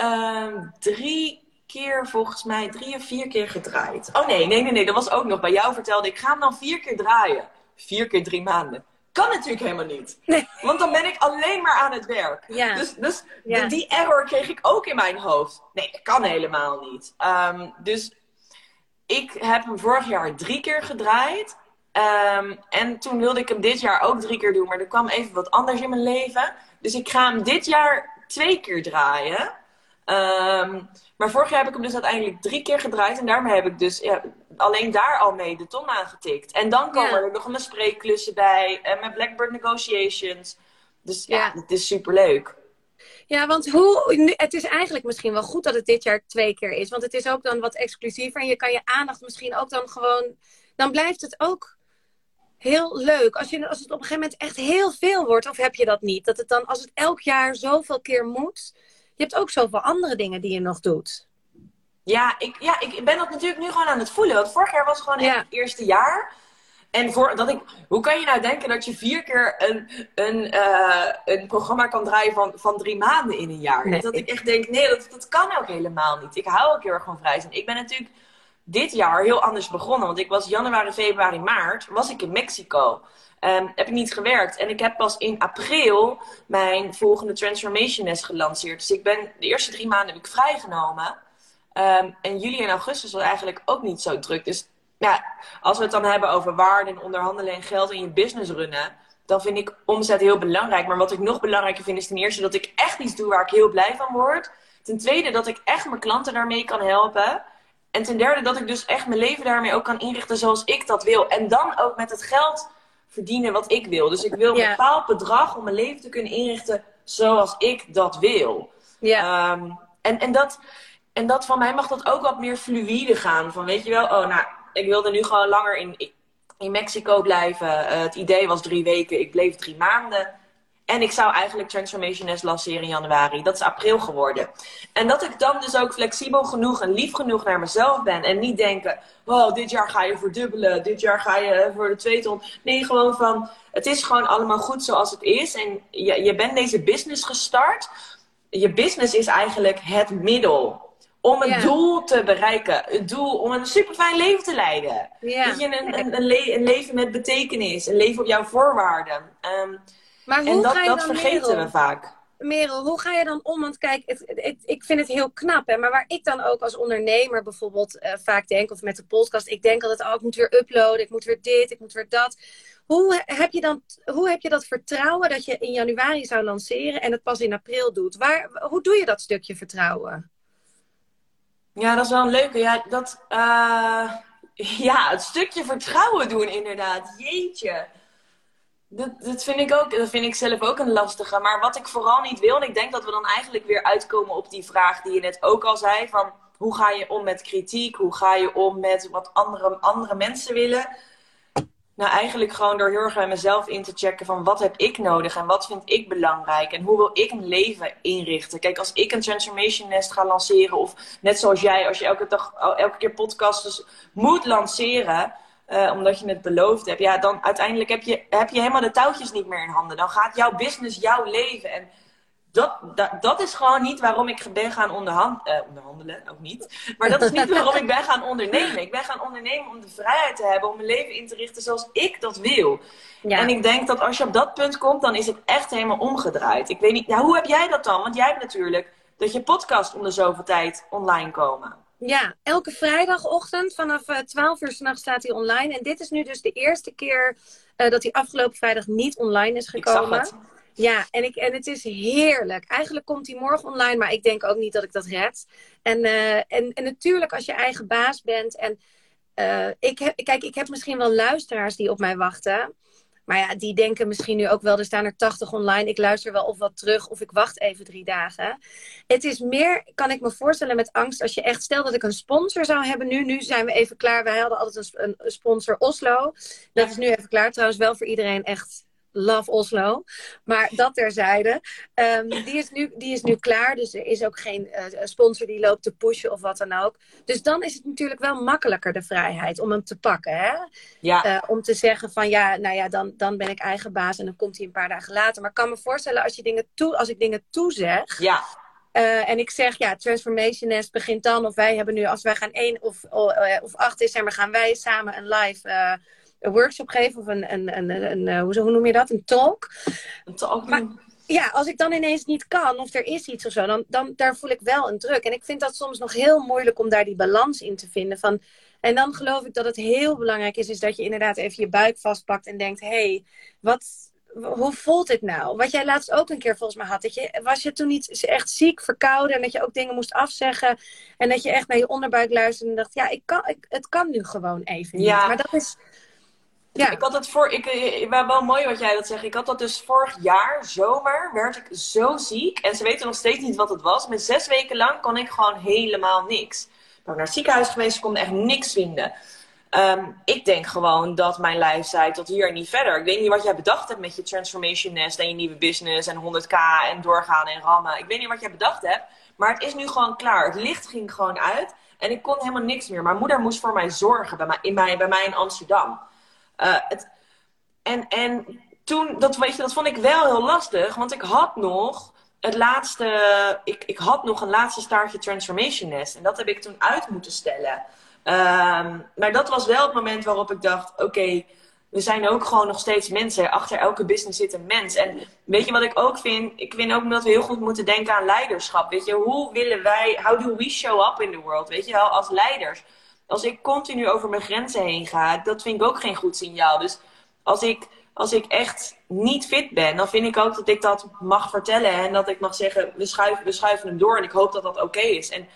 uh, drie keer, volgens mij, drie of vier keer gedraaid. Oh nee, nee, nee, nee, dat was ook nog. Bij jou vertelde ik, ga hem dan vier keer draaien. Vier keer drie maanden. Kan natuurlijk helemaal niet. Nee. Want dan ben ik alleen maar aan het werk. Ja. Dus, dus die error kreeg ik ook in mijn hoofd. Nee, dat kan helemaal niet. Um, dus ik heb hem vorig jaar drie keer gedraaid. Um, en toen wilde ik hem dit jaar ook drie keer doen. Maar er kwam even wat anders in mijn leven. Dus ik ga hem dit jaar twee keer draaien. Um, maar vorig jaar heb ik hem dus uiteindelijk drie keer gedraaid. En daarmee heb ik dus ja, alleen daar al mee de ton aangetikt. En dan komen er nog mijn spreekklussen bij. En mijn Blackbird Negotiations. Dus ja, het is superleuk. Ja, want hoe, het is eigenlijk misschien wel goed dat het dit jaar twee keer is. Want het is ook dan wat exclusiever. En je kan je aandacht misschien ook dan gewoon... Dan blijft het ook heel leuk. Als, je, als het op een gegeven moment echt heel veel wordt. Of heb je dat niet? Dat het dan, als het elk jaar zoveel keer moet je hebt ook zoveel andere dingen die je nog doet. Ja, ik, ja, ik ben dat natuurlijk nu gewoon aan het voelen. Want vorig jaar was gewoon echt het eerste jaar. En voor, dat ik, hoe kan je nou denken dat je vier keer een, een, uh, een programma kan draaien van, van drie maanden in een jaar? Nee. Dat ik echt denk, nee, dat, dat kan ook helemaal niet. Ik hou ook heel erg van vrij zijn. Ik ben natuurlijk dit jaar heel anders begonnen. Want ik was januari, februari, maart, was ik in Mexico. Um, heb ik niet gewerkt. En ik heb pas in april mijn volgende Transformation Nest gelanceerd. Dus ik ben de eerste drie maanden heb ik vrijgenomen. Um, en juli en augustus was eigenlijk ook niet zo druk. Dus ja, als we het dan hebben over waarde en onderhandelen en geld in je business runnen, dan vind ik omzet heel belangrijk. Maar wat ik nog belangrijker vind is ten eerste dat ik echt iets doe waar ik heel blij van word. Ten tweede dat ik echt mijn klanten daarmee kan helpen. En ten derde dat ik dus echt mijn leven daarmee ook kan inrichten zoals ik dat wil. En dan ook met het geld verdienen wat ik wil. Dus ik wil een bepaald bedrag om mijn leven te kunnen inrichten zoals ik dat wil. Ja. Um, en, en, dat, en dat van mij mag dat ook wat meer fluïde gaan. Van weet je wel, oh nou, ik wilde nu gewoon langer in, in Mexico blijven. Uh, het idee was drie weken, ik bleef drie maanden. En ik zou eigenlijk Transformation Nest lanceren in januari. Dat is april geworden. En dat ik dan dus ook flexibel genoeg en lief genoeg naar mezelf ben. En niet denken, wow, dit jaar ga je verdubbelen. Dit jaar ga je voor de twee ton. Nee, gewoon van, het is gewoon allemaal goed zoals het is. En je, je bent deze business gestart. Je business is eigenlijk het middel om een doel te bereiken. Het doel om een super fijn leven te leiden. Dat je een, een, een, leven met betekenis. Een leven op jouw voorwaarden. Um, maar hoe en dat, ga je dat dan vergeten we vaak. Merel, hoe ga je dan om? Want kijk, het, ik vind het heel knap. Hè? Maar waar ik dan ook als ondernemer bijvoorbeeld uh, vaak denk, of met de podcast, ik denk altijd, oh, ik moet weer uploaden, ik moet weer dit, ik moet weer dat. Hoe heb, je dan, hoe heb je dat vertrouwen dat je in januari zou lanceren en het pas in april doet? Waar, hoe doe je dat stukje vertrouwen? Ja, dat is wel een leuke. Ja, dat, uh, ja, het stukje vertrouwen doen inderdaad. Jeetje. Dat, dat, vind ik ook, dat vind ik zelf ook een lastige. Maar wat ik vooral niet wil, en ik denk dat we dan eigenlijk weer uitkomen op die vraag die je net ook al zei: van hoe ga je om met kritiek? Hoe ga je om met wat andere, andere mensen willen? Nou, eigenlijk gewoon door heel erg bij mezelf in te checken van wat heb ik nodig en wat vind ik belangrijk en hoe wil ik mijn leven inrichten. Kijk, als ik een Transformation Nest ga lanceren of net zoals jij, als je elke dag, elke keer podcasts moet lanceren, uh, omdat je het beloofd hebt. Ja, dan uiteindelijk heb je, heb je helemaal de touwtjes niet meer in handen. Dan gaat jouw business jouw leven. En dat, dat, dat is gewoon niet waarom ik ben gaan onderhand, uh, onderhandelen. Ook niet. Maar dat is niet waarom ik ben gaan ondernemen. Ik ben gaan ondernemen om de vrijheid te hebben. Om mijn leven in te richten zoals ik dat wil. Ja. En ik denk dat als je op dat punt komt, dan is het echt helemaal omgedraaid. Ik weet niet, nou, hoe heb jij dat dan? Want jij hebt natuurlijk dat je podcast om de zoveel tijd online komen. Ja, elke vrijdagochtend vanaf 12 eh, uur s'nachts staat hij online. En dit is nu dus de eerste keer uh, dat hij afgelopen vrijdag niet online is gekomen. Ik zag het. Ja, en, ik, en het is heerlijk. Eigenlijk komt hij morgen online, maar ik denk ook niet dat ik dat red. En, uh, en, en natuurlijk als je eigen baas bent. En ik heb, kijk, ik heb misschien wel luisteraars die op mij wachten. Maar ja, die denken misschien nu ook wel, er staan er 80 online. Ik luister wel of wat terug of ik wacht even drie dagen. Het is meer, kan ik me voorstellen, met angst. Als je echt, stel dat ik een sponsor zou hebben nu. Nu zijn we even klaar. Wij hadden altijd een, een sponsor Oslo. Dat is nu even klaar. Trouwens wel voor iedereen echt love Oslo. Maar dat terzijde. Um, die, is nu, die is nu klaar. Dus er is ook geen uh, sponsor die loopt te pushen of wat dan ook. Dus dan is het natuurlijk wel makkelijker de vrijheid om hem te pakken. Hè? Ja. Uh, om te zeggen van ja, nou ja, dan, dan ben ik eigen baas en dan komt hij een paar dagen later. Maar ik kan me voorstellen als, je dingen toe, als ik dingen toezeg. Ja. Uh, en ik zeg, ja, Transformation Nest begint dan. Of wij hebben nu, als wij gaan 1 of, of 8 december, gaan wij samen een live een workshop geven of een, een, een, een, een hoe, noem je dat? Een talk. Een talk. Maar, ja, als ik dan ineens niet kan of er is iets of zo, dan, dan daar voel ik wel een druk. En ik vind dat soms nog heel moeilijk om daar die balans in te vinden. Van, en dan geloof ik dat het heel belangrijk is, is dat je inderdaad even je buik vastpakt en denkt: hé, hey, wat, hoe voelt dit nou? Wat jij laatst ook een keer volgens mij had. Dat je, was je toen niet echt ziek, verkouden en dat je ook dingen moest afzeggen. En dat je echt naar je onderbuik luisterde en dacht: ja, ik kan, ik, het kan nu gewoon even niet. Maar dat is ja. Ik had het voor, ik, eh, wel mooi wat jij dat zegt. Ik had dat dus vorig jaar, zomer, werd ik zo ziek. En ze weten nog steeds niet wat het was. Met zes weken lang kon ik gewoon helemaal niks. Ik ben naar het ziekenhuis geweest, ik kon echt niks vinden. Ehm, ik denk gewoon dat mijn lijf zei tot hier en niet verder. Ik weet niet wat jij bedacht hebt met je Transformation Nest en je nieuwe business en 100k en doorgaan en rammen. Ik weet niet wat jij bedacht hebt, maar het is nu gewoon klaar. Het licht ging gewoon uit en ik kon helemaal niks meer. Mijn moeder moest voor mij zorgen in, bij mij in Amsterdam. Het, en, en toen, dat, weet je, dat vond ik wel heel lastig, want ik had nog het laatste, ik, ik had nog een laatste staartje Transformation Nest. En dat heb ik toen uit moeten stellen. Um, maar dat was wel het moment waarop ik dacht: oké, we zijn ook gewoon nog steeds mensen. Achter elke business zit een mens. En weet je wat ik ook vind? Ik vind ook dat we heel goed moeten denken aan leiderschap. Weet je, hoe willen wij, how do we show up in the world? Weet je wel, als leiders als ik continu over mijn grenzen heen ga, dat vind ik ook geen goed signaal. Dus als ik, als ik echt niet fit ben, dan vind ik ook dat ik dat mag vertellen. En dat ik mag zeggen, we schuiven, we schuiven hem door. En ik hoop dat dat oké is. En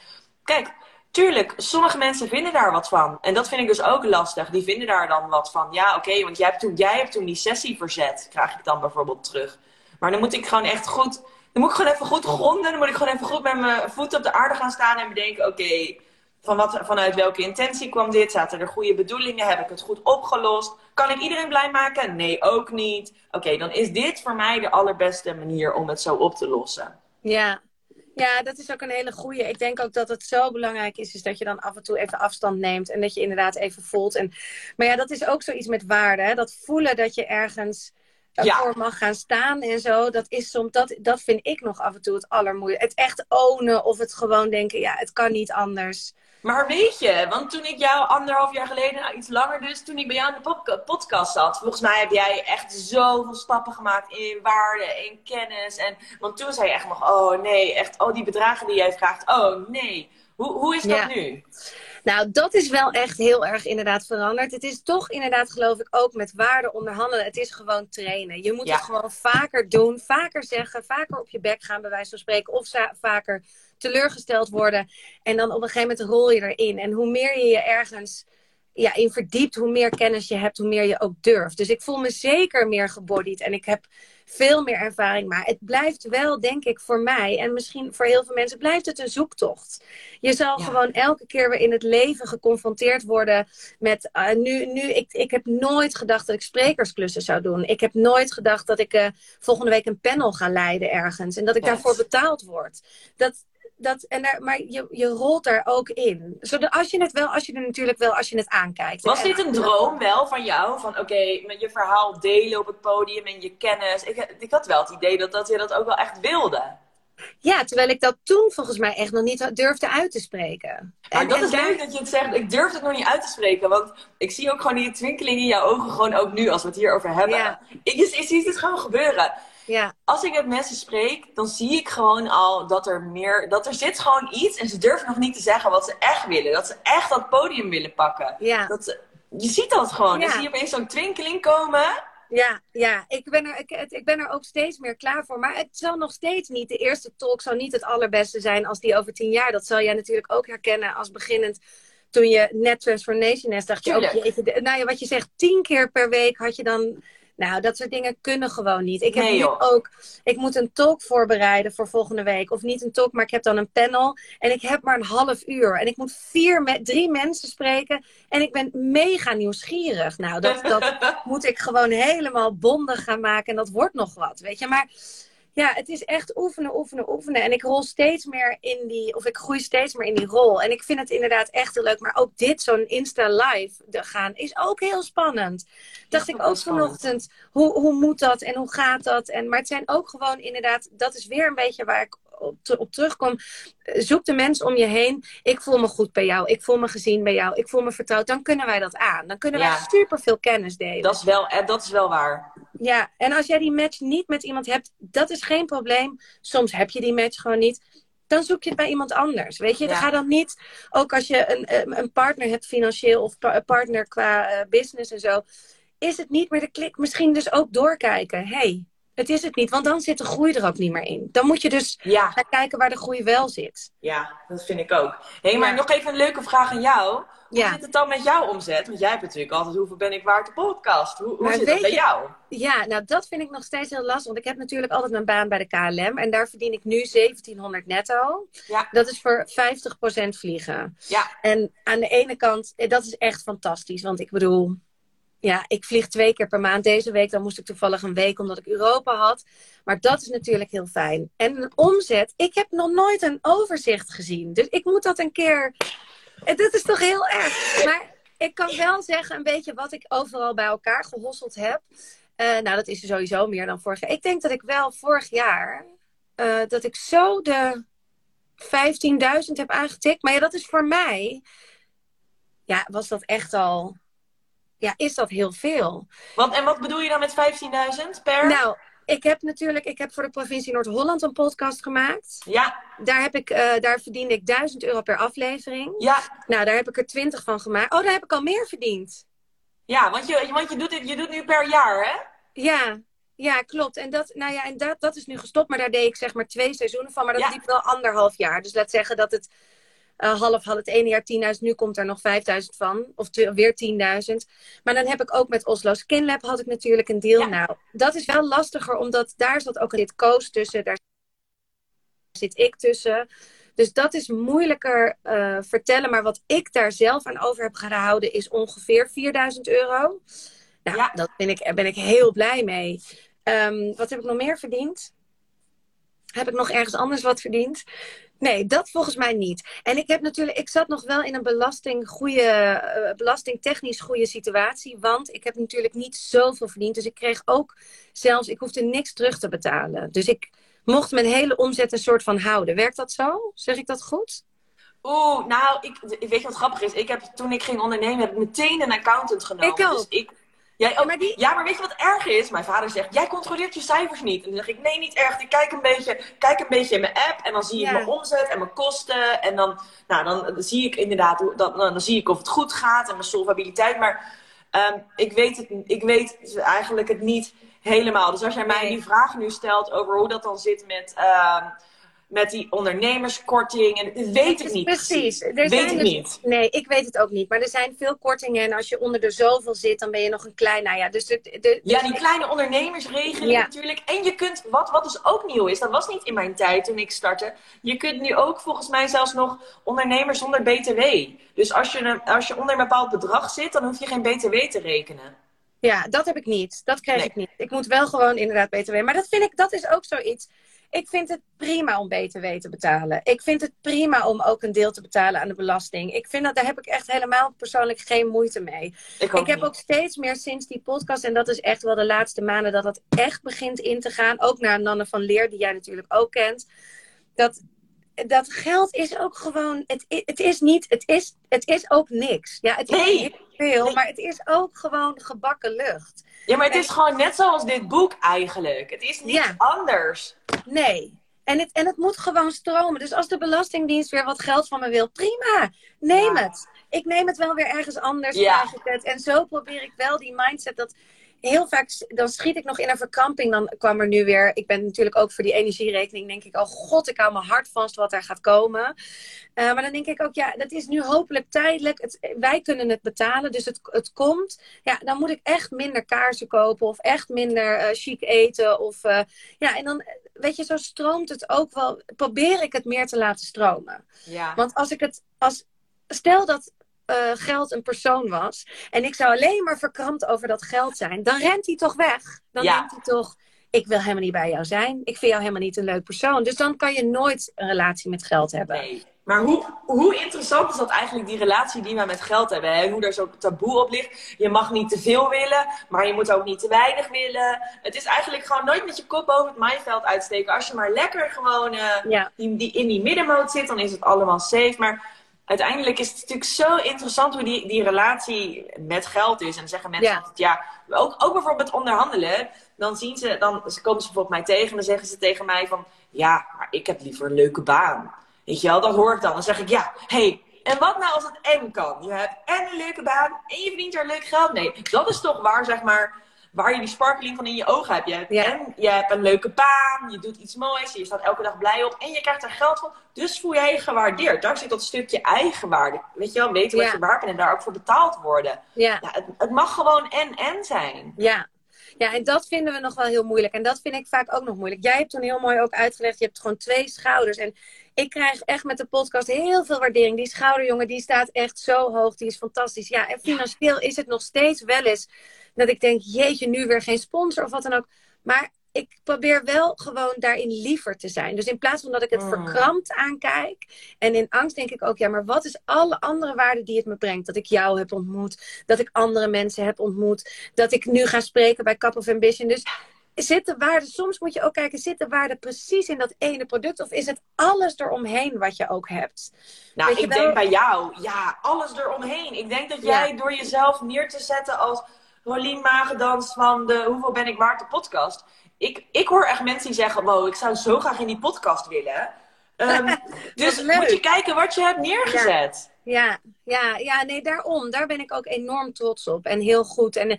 kijk, tuurlijk, sommige mensen vinden daar wat van. En dat vind ik dus ook lastig. Die vinden daar dan wat van. Ja, oké, want jij hebt, toen, jij hebt toen die sessie verzet, krijg ik dan bijvoorbeeld terug. Maar dan moet ik gewoon echt goed... Dan moet ik gewoon even goed gronden. Dan moet ik gewoon even goed met mijn voeten op de aarde gaan staan en bedenken... Oké, van wat, vanuit welke intentie kwam dit? Zaten er goede bedoelingen? Heb ik het goed opgelost? Kan ik iedereen blij maken? Nee, ook niet. Oké, dan is dit voor mij de allerbeste manier om het zo op te lossen. Ja. Ja, dat is ook een hele goede. Ik denk ook dat het zo belangrijk is, is dat je dan af en toe even afstand neemt en dat je inderdaad even voelt. En, maar ja, dat is ook zoiets met waarde. Hè? Dat voelen dat je ergens voor mag gaan staan en zo. Dat, is soms, dat, dat vind ik nog af en toe het allermoeilijkste. Het echt ownen of het gewoon denken, ja, het kan niet anders. Maar weet je, want toen ik jou anderhalf jaar geleden, nou iets langer dus, toen ik bij jou in de podcast zat, volgens mij heb jij echt zoveel stappen gemaakt in waarde, in kennis. En, want toen zei je echt nog, oh nee, echt, oh die bedragen die jij vraagt, oh nee. Hoe, hoe is dat nu? Nou, dat is wel echt heel erg inderdaad veranderd. Het is toch inderdaad, geloof ik, ook met waarde onderhandelen. Het is gewoon trainen. Je moet het gewoon vaker doen, vaker zeggen, vaker op je bek gaan, bij wijze van spreken. Of vaker teleurgesteld worden. En dan op een gegeven moment rol je erin. En hoe meer je je ergens ja, in verdiept, hoe meer kennis je hebt, hoe meer je ook durft. Dus ik voel me zeker meer gebodied en ik heb veel meer ervaring. Maar het blijft wel, denk ik, voor mij en misschien voor heel veel mensen, blijft het een zoektocht. Je zal gewoon elke keer weer in het leven geconfronteerd worden met. Uh, nu, nu ik, ik heb nooit gedacht dat ik sprekersklussen zou doen. Ik heb nooit gedacht dat ik uh, volgende week een panel ga leiden ergens en dat ik daarvoor betaald word. Dat, dat, en daar, maar je, je rolt er ook in. Zodat als je het wel, als je er natuurlijk wel, als je het aankijkt. Was dit een droom wel van jou? Van oké, met je verhaal delen op het podium en je kennis. Ik, ik had wel het idee dat, dat je dat ook wel echt wilde. Ja, terwijl ik dat toen volgens mij echt nog niet durfde uit te spreken. Maar en, dat is leuk dat je het zegt. Ik durf het nog niet uit te spreken. Want ik zie ook gewoon die twinkeling in jouw ogen gewoon ook nu als we het hierover hebben. Ja. Ik, ik zie het gewoon gebeuren. Ja. Als ik met mensen spreek, dan zie ik gewoon al dat er meer, dat er zit gewoon iets en ze durven nog niet te zeggen wat ze echt willen. Dat ze echt dat podium willen pakken. Ja. Dat ze, je ziet dat gewoon. Ja. Dan zie je opeens zo'n twinkeling komen. Ja, ja. Ik, ben er, ik, ik ben er ook steeds meer klaar voor. Maar het zal nog steeds niet, de eerste talk zal niet het allerbeste zijn als die over tien jaar. Dat zal jij natuurlijk ook herkennen als beginnend toen je net Transformation is, dacht je ook, jeetje, nou ja, wat je zegt, tien keer per week had je dan Nou, dat soort dingen kunnen gewoon niet. Ik heb Nee, nu ook, ik moet een talk voorbereiden voor volgende week. Of niet een talk, maar ik heb dan een panel. En ik heb maar een half uur. En ik moet vier, drie mensen spreken. En ik ben mega nieuwsgierig. Nou, dat, dat moet ik gewoon helemaal bondig gaan maken. En dat wordt nog wat, weet je. Maar ja, het is echt oefenen, oefenen, oefenen. En ik rol steeds meer in die, of ik groei steeds meer in die rol. En ik vind het inderdaad echt heel leuk. Maar ook dit, zo'n Insta live gaan, is ook heel spannend. Dacht ik ook spannend. vanochtend, hoe, hoe moet dat en hoe gaat dat? En, maar het zijn ook gewoon inderdaad, dat is weer een beetje waar ik op, te- op terugkom. Eh, Zoek de mensen om je heen. Ik voel me goed bij jou. Ik voel me gezien bij jou. Ik voel me vertrouwd. Dan kunnen wij dat aan. Dan kunnen wij Ja. super veel kennis delen. Dat is wel, eh, dat is wel waar. Ja, en als jij die match niet met iemand hebt, dat is geen probleem. Soms heb je die match gewoon niet. Dan zoek je het bij iemand anders. Weet je, Ja. ga dan niet, ook als je een, een- een partner hebt financieel of pa- partner qua eh, business en zo, is het niet meer de klik. Misschien dus ook doorkijken. hey, het is het niet, want dan zit de groei er ook niet meer in. Dan moet je dus Ja, gaan kijken waar de groei wel zit. ja, dat vind ik ook. Hé, hey, maar Ja. nog even een leuke vraag aan jou. Hoe Ja. zit het dan met jouw omzet? Want jij hebt natuurlijk altijd Hoeveel ben ik waard de podcast. Hoe, hoe zit dat bij je- jou? Ja, nou dat vind ik nog steeds heel lastig. Want ik heb natuurlijk altijd mijn baan bij de KLM. En daar verdien ik nu 1700 netto. Ja. Dat is voor 50% vliegen. Ja, En aan de ene kant, eh, dat is echt fantastisch. Want ik bedoel, ja, ik vlieg twee keer per maand. Deze week dan moest ik toevallig een week omdat ik Europa had. Maar dat is natuurlijk heel fijn. En een omzet, ik heb nog nooit een overzicht gezien. Dus ik moet dat een keer... Eh, Dat is toch heel erg. Maar ik kan wel zeggen een beetje wat ik overal bij elkaar gehosseld heb. Eh, nou, dat is sowieso meer dan vorig jaar. Ik denk dat ik wel vorig jaar, eh, dat ik zo de 15.000 heb aangetikt. Maar ja, dat is voor mij, ja, was dat echt al, ja, is dat heel veel. Want, en wat bedoel je dan met 15.000 per? Nou, ik heb natuurlijk, ik heb voor de provincie Noord-Holland een podcast gemaakt. Ja, Daar, heb ik, eh, daar verdiende ik 1000 euro per aflevering. ja, Nou, daar heb ik er 20 van gemaakt. Oh, daar heb ik al meer verdiend. ja, want, je, want je, doet dit, je doet nu per jaar, hè? Ja, ja, klopt. En, dat, nou ja, en dat, dat is nu gestopt, maar daar deed ik zeg maar twee seizoenen van. Maar dat Ja. liep wel anderhalf jaar. Dus laat zeggen dat het eh, half had het ene jaar 10.000, nu komt er nog 5.000 van. Of weer 10.000. Maar dan heb ik ook met Oslo Skin Lab had ik natuurlijk een deal. Ja. Nou, dat is wel lastiger, omdat daar zat ook dit coach tussen. Daar zit ik tussen. Dus dat is moeilijker eh, vertellen. Maar wat ik daar zelf aan over heb gehouden is ongeveer 4000 euro. Nou, Ja. dat ben ik, daar ben ik heel blij mee. Ehm, wat heb ik nog meer verdiend? Heb ik nog ergens anders wat verdiend? Nee, dat volgens mij niet. En ik heb natuurlijk, ik zat nog wel in een belasting goede, eh, belastingtechnisch goede situatie. Want ik heb natuurlijk niet zoveel verdiend. Dus ik kreeg ook zelfs, ik hoefde niks terug te betalen. Dus ik mocht mijn hele omzet een soort van houden. Werkt dat zo? Zeg ik dat goed? Oeh, nou, ik, ik weet je wat grappig is? Ik heb, toen ik ging ondernemen, heb ik meteen een accountant genomen. Ik ook. Dus ik, jij ook. maar die- Ja, maar weet je wat erg is? Mijn vader zegt, jij controleert je cijfers niet. En dan zeg ik, nee, niet erg. Ik kijk een beetje, kijk een beetje in mijn app. En dan zie ik Ja. mijn omzet en mijn kosten. En dan, nou, dan zie ik inderdaad, dan, dan zie ik of het goed gaat en mijn solvabiliteit. Maar ehm, ik, weet het, ik weet eigenlijk het niet helemaal. Dus als jij mij die vraag nu stelt over hoe dat dan zit met... ehm, met die ondernemerskorting. En, weet ik niet. Precies. Er Weet zijn ik dus- niet. Nee, ik weet het ook niet. Maar er zijn veel kortingen. En als je onder de zoveel zit, dan ben je nog een klein. Nou ja, dus. De, de, Ja, die kleine ondernemersregeling Ja. natuurlijk. En je kunt, wat, wat dus ook nieuw is, dat was niet in mijn tijd toen ik startte. Je kunt nu ook volgens mij zelfs nog ondernemer zonder BTW. Dus als je, als je onder een bepaald bedrag zit, dan hoef je geen BTW te rekenen. Ja, dat heb ik niet. Dat krijg Nee. ik niet. Ik moet wel gewoon inderdaad BTW. Maar dat vind ik, dat is ook zoiets. Ik vind het prima om BTW te betalen. Ik vind het prima om ook een deel te betalen aan de belasting. Ik vind dat, daar heb ik echt helemaal persoonlijk geen moeite mee. Ik, ik heb niet. ook steeds meer sinds die podcast, en dat is echt wel de laatste maanden, dat dat echt begint in te gaan. Ook naar Nanne van Leer, die jij natuurlijk ook kent. Dat, dat geld is ook gewoon, het, het is niet, het is, het is ook niks. Ja, het is heel veel, Nee. maar het is ook gewoon gebakken lucht. Ja, maar het is gewoon net zoals dit boek eigenlijk. Het is niet Ja. anders. Nee. En het, en het moet gewoon stromen. Dus als de Belastingdienst weer wat geld van me wil, prima. Neem Ja. het. Ik neem het wel weer ergens anders. Ja. het. En zo probeer ik wel die mindset dat heel vaak, dan schiet ik nog in een verkramping. Dan kwam er nu weer, ik ben natuurlijk ook voor die energierekening, denk ik, oh god, ik hou mijn hart vast wat er gaat komen. Uh, maar dan denk ik ook, ja, dat is nu hopelijk tijdelijk. Het, wij kunnen het betalen, dus het, het komt. Ja, dan moet ik echt minder kaarsen kopen of echt minder uh, chic eten. Of, uh, ja, en dan, weet je, zo stroomt het ook wel. Probeer ik het meer te laten stromen. Ja. Want als ik het, als, stel dat uh, geld een persoon was. En ik zou alleen maar verkrampt over dat geld zijn. Dan rent hij toch weg. Dan denkt hij toch, ik wil helemaal niet bij jou zijn. Ik vind jou helemaal niet een leuk persoon. Dus dan kan je nooit een relatie met geld hebben. Nee. Maar hoe, hoe interessant is dat eigenlijk, die relatie die we met geld hebben? Hè? Hoe er zo taboe op ligt. Je mag niet te veel willen, maar je moet ook niet te weinig willen. Het is eigenlijk gewoon nooit met je kop boven het maaiveld uitsteken. Als je maar lekker gewoon uh, die, die, in die middenmoot zit, dan is het allemaal safe. Maar uiteindelijk is het natuurlijk zo interessant hoe die, die relatie met geld is. En dan zeggen mensen ja. altijd, ja, ook, ook bijvoorbeeld onderhandelen. Dan zien ze, dan komen ze bijvoorbeeld mij tegen en dan zeggen ze tegen mij van, ja, maar ik heb liever een leuke baan. Weet je wel, dat hoor ik dan. Dan zeg ik, ja, hey, en wat nou als het en kan? Je hebt en een leuke baan en je verdient er leuk geld mee. Dat is toch waar, zeg maar, waar je die sparkling van in je ogen hebt. Je hebt En je hebt een leuke baan, je doet iets moois, je staat elke dag blij op en je krijgt er geld van. Dus voel jij je gewaardeerd. Daar zit dat stukje eigenwaarde. Weet je wel, weten wat je waard bent en daar ook voor betaald worden. Ja. ja het, het mag gewoon en-en zijn. Ja, ja, en dat vinden we nog wel heel moeilijk. En dat vind ik vaak ook nog moeilijk. Jij hebt toen heel mooi ook uitgelegd, je hebt gewoon twee schouders. En ik krijg echt met de podcast heel veel waardering. Die schouderjongen, die staat echt zo hoog. Die is fantastisch. Ja, en financieel is het nog steeds wel eens dat ik denk, jeetje, nu weer geen sponsor of wat dan ook. Maar ik probeer wel gewoon daarin liever te zijn. Dus in plaats van dat ik het mm. verkrampt aankijk en in angst denk ik ook, ja, maar wat is alle andere waarde die het me brengt? Dat ik jou heb ontmoet, dat ik andere mensen heb ontmoet, dat ik nu ga spreken bij Cup of Ambition. Dus zit de waarde, soms moet je ook kijken, zit de waarde precies in dat ene product of is het alles eromheen wat je ook hebt? Nou, ik denk bij jou, ja, alles eromheen. Ik denk dat jij door jezelf neer te zetten als Rolien Magendans van de Hoeveel ben ik waard de podcast. Ik, ik hoor echt mensen die zeggen, wow, ik zou zo graag in die podcast willen. Um, dus moet je kijken wat je hebt neergezet. Ja. ja, ja, ja, nee, daarom. Daar ben ik ook enorm trots op. En heel goed. En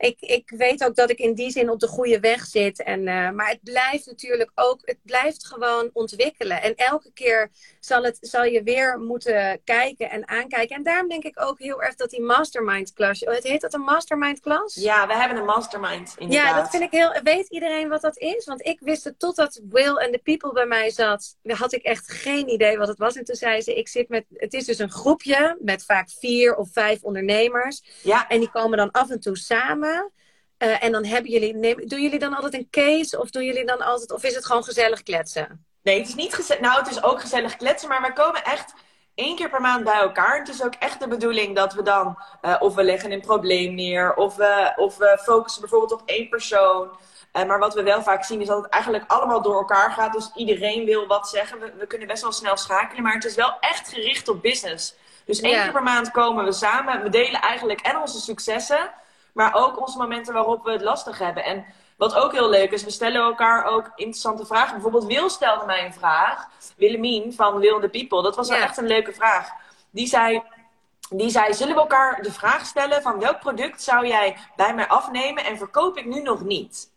ik, ik weet ook dat ik in die zin op de goede weg zit. En, uh, maar het blijft natuurlijk ook, het blijft gewoon ontwikkelen. En elke keer zal, het, zal je weer moeten kijken en aankijken. En daarom denk ik ook heel erg dat die mastermind klas, het heet dat een mastermind klas? Ja, we hebben een mastermind inderdaad. Ja, dat vind ik heel, weet iedereen wat dat is? Want ik wist het totdat Will en de people bij mij zat, had ik echt geen idee wat het was. En toen zei ze, ik zit met, het is dus een groepje met vaak vier of vijf ondernemers. Ja. En die komen dan af en toe samen. Uh, en dan hebben jullie, neem, doen jullie dan altijd een case of doen jullie dan altijd, of is het gewoon gezellig kletsen? Nee, het is niet gezellig. Nou, het is ook gezellig kletsen, maar wij komen echt één keer per maand bij elkaar. Het is ook echt de bedoeling dat we dan, uh, of we leggen een probleem neer, of we, of we focussen bijvoorbeeld op één persoon. Uh, maar wat we wel vaak zien is dat het eigenlijk allemaal door elkaar gaat. Dus iedereen wil wat zeggen. We, we kunnen best wel snel schakelen, maar het is wel echt gericht op business. Dus één keer per maand komen we samen. We delen eigenlijk en onze successen. Maar ook onze momenten waarop we het lastig hebben. En wat ook heel leuk is, we stellen elkaar ook interessante vragen. Bijvoorbeeld Wil stelde mij een vraag. Willemien van Will the People. Dat was wel echt een leuke vraag. Die zei, die zei, zullen we elkaar de vraag stellen van welk product zou jij bij mij afnemen en verkoop ik nu nog niet?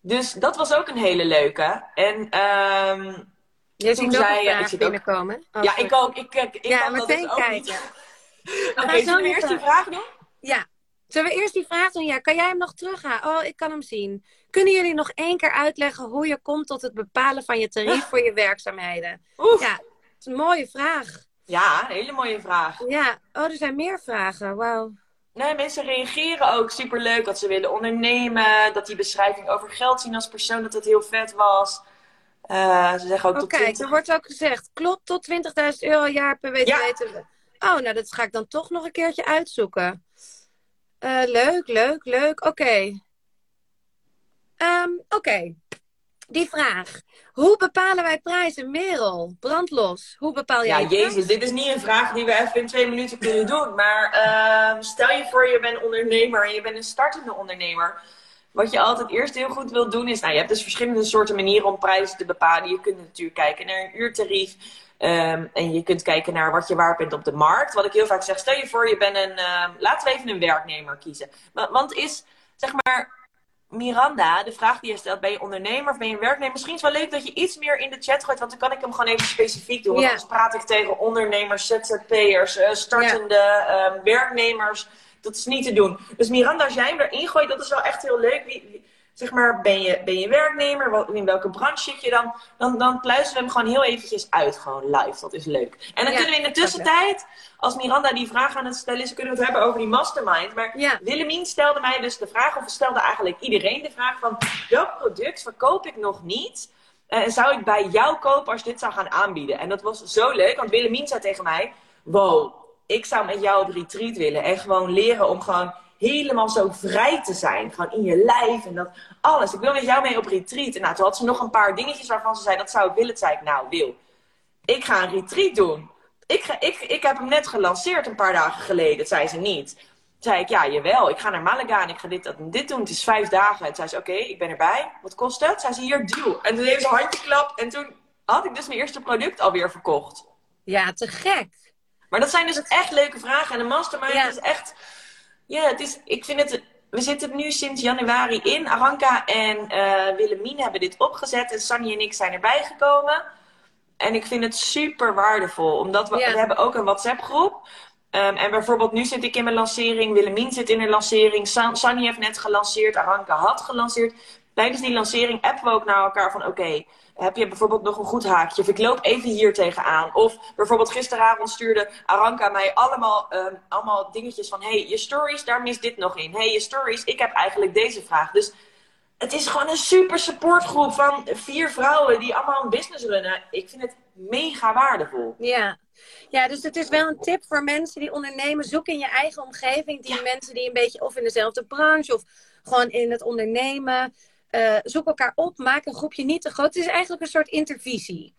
Dus dat was ook een hele leuke. En um, je ziet zei, ja, ik binnenkomen. Ja, ik ook. Ik, ik, ik ja, meteen dus kijken. Oké, okay, zullen we eerst die vraag doen? Ja, Zullen we eerst die vraag doen? Ja, kan jij hem nog terughalen? Oh, ik kan hem zien. Kunnen jullie nog één keer uitleggen hoe je komt tot het bepalen van je tarief voor je werkzaamheden? Oef. Ja, dat is een mooie vraag. Ja, een hele mooie vraag. Ja, oh, er zijn meer vragen. Wauw. Nee, mensen reageren ook superleuk dat ze willen ondernemen. Dat die beschrijving over geld zien als persoon, dat het heel vet was. Uh, ze zeggen ook tot kijk, er wordt ook gezegd, klopt, tot 20.000 euro per jaar per week ja. weten Oh, nou, dat ga ik dan toch nog een keertje uitzoeken. Uh, leuk, leuk, leuk. Oké. Ehm, oké. Die vraag. Hoe bepalen wij prijzen? Merel, brandlos. Hoe bepaal jij Ja, jezus, dit is niet een vraag die we even in twee minuten kunnen doen. Maar uh, stel je voor, je bent ondernemer en je bent een startende ondernemer. Wat je altijd eerst heel goed wilt doen is, nou, je hebt dus verschillende soorten manieren om prijzen te bepalen. Je kunt natuurlijk kijken naar een uurtarief. Um, en je kunt kijken naar wat je waard bent op de markt. Wat ik heel vaak zeg, stel je voor je bent een, uh, laten we even een werknemer kiezen. Want is zeg maar, Miranda, de vraag die je stelt, ben je ondernemer of ben je werknemer? Misschien is het wel leuk dat je iets meer in de chat gooit, want dan kan ik hem gewoon even specifiek doen. Want anders praat ik tegen ondernemers, ZZP'ers, uh, startende ehm, werknemers. Dat is niet te doen. Dus Miranda, als jij hem erin gooit, dat is wel echt heel leuk. Wie, zeg maar, ben je, ben je werknemer? In welke branche zit je dan? Dan, dan pluizen we hem gewoon heel eventjes uit, gewoon live. Dat is leuk. En dan kunnen we in de tussentijd, als Miranda die vraag aan het stellen is, kunnen we het hebben over die mastermind. Maar ja. Willemien stelde mij dus de vraag, of stelde eigenlijk iedereen de vraag van, welk product verkoop ik nog niet? En zou ik bij jou kopen als je dit zou gaan aanbieden? En dat was zo leuk, want Willemien zei tegen mij, wow, ik zou met jou op retreat willen. En gewoon leren om gewoon helemaal zo vrij te zijn. Gewoon in je lijf en dat alles. Ik wil met jou mee op retreat. En nou, toen had ze nog een paar dingetjes waarvan ze zei, dat zou ik willen. Zei ik, nou Wil, ik ga een retreat doen. Ik, ga, ik, ik heb hem net gelanceerd een paar dagen geleden. Dat zei ze niet. Toen zei ik, ja, jawel. Ik ga naar Malaga en ik ga dit, dat en dit doen. Het is vijf dagen. En zei ze, oké, ik ben erbij. Wat kost het? Zei ze, hier, deal. En toen heeft ze handje klap. En toen had ik dus mijn eerste product alweer verkocht. Ja, te gek. Maar dat zijn dus echt leuke vragen. En de mastermind is echt ja, het is, ik vind het. We zitten nu sinds januari in. Aranka en uh, Willemien hebben dit opgezet. En Sanny en ik zijn erbij gekomen. En ik vind het super waardevol. Omdat we, we hebben ook een WhatsApp groep. Um, en bijvoorbeeld nu zit ik in mijn lancering. Willemien zit in de lancering. San, Sanny heeft net gelanceerd. Aranka had gelanceerd. Tijdens die lancering appen we ook naar elkaar van... Oké, heb je bijvoorbeeld nog een goed haakje? Of ik loop even hier tegenaan. Of bijvoorbeeld gisteravond stuurde Aranka mij allemaal, um, allemaal dingetjes van... hey, je stories, daar mist dit nog in. hey, je stories, ik heb eigenlijk deze vraag. Dus het is gewoon een super supportgroep van vier vrouwen die allemaal een business runnen. Ik vind het mega waardevol. Ja. Ja, dus het is wel een tip voor mensen die ondernemen. Zoek in je eigen omgeving die mensen die een beetje of in dezelfde branche of gewoon in het ondernemen. Uh, zoek elkaar op, maak een groepje niet te groot. Het is eigenlijk een soort intervisie.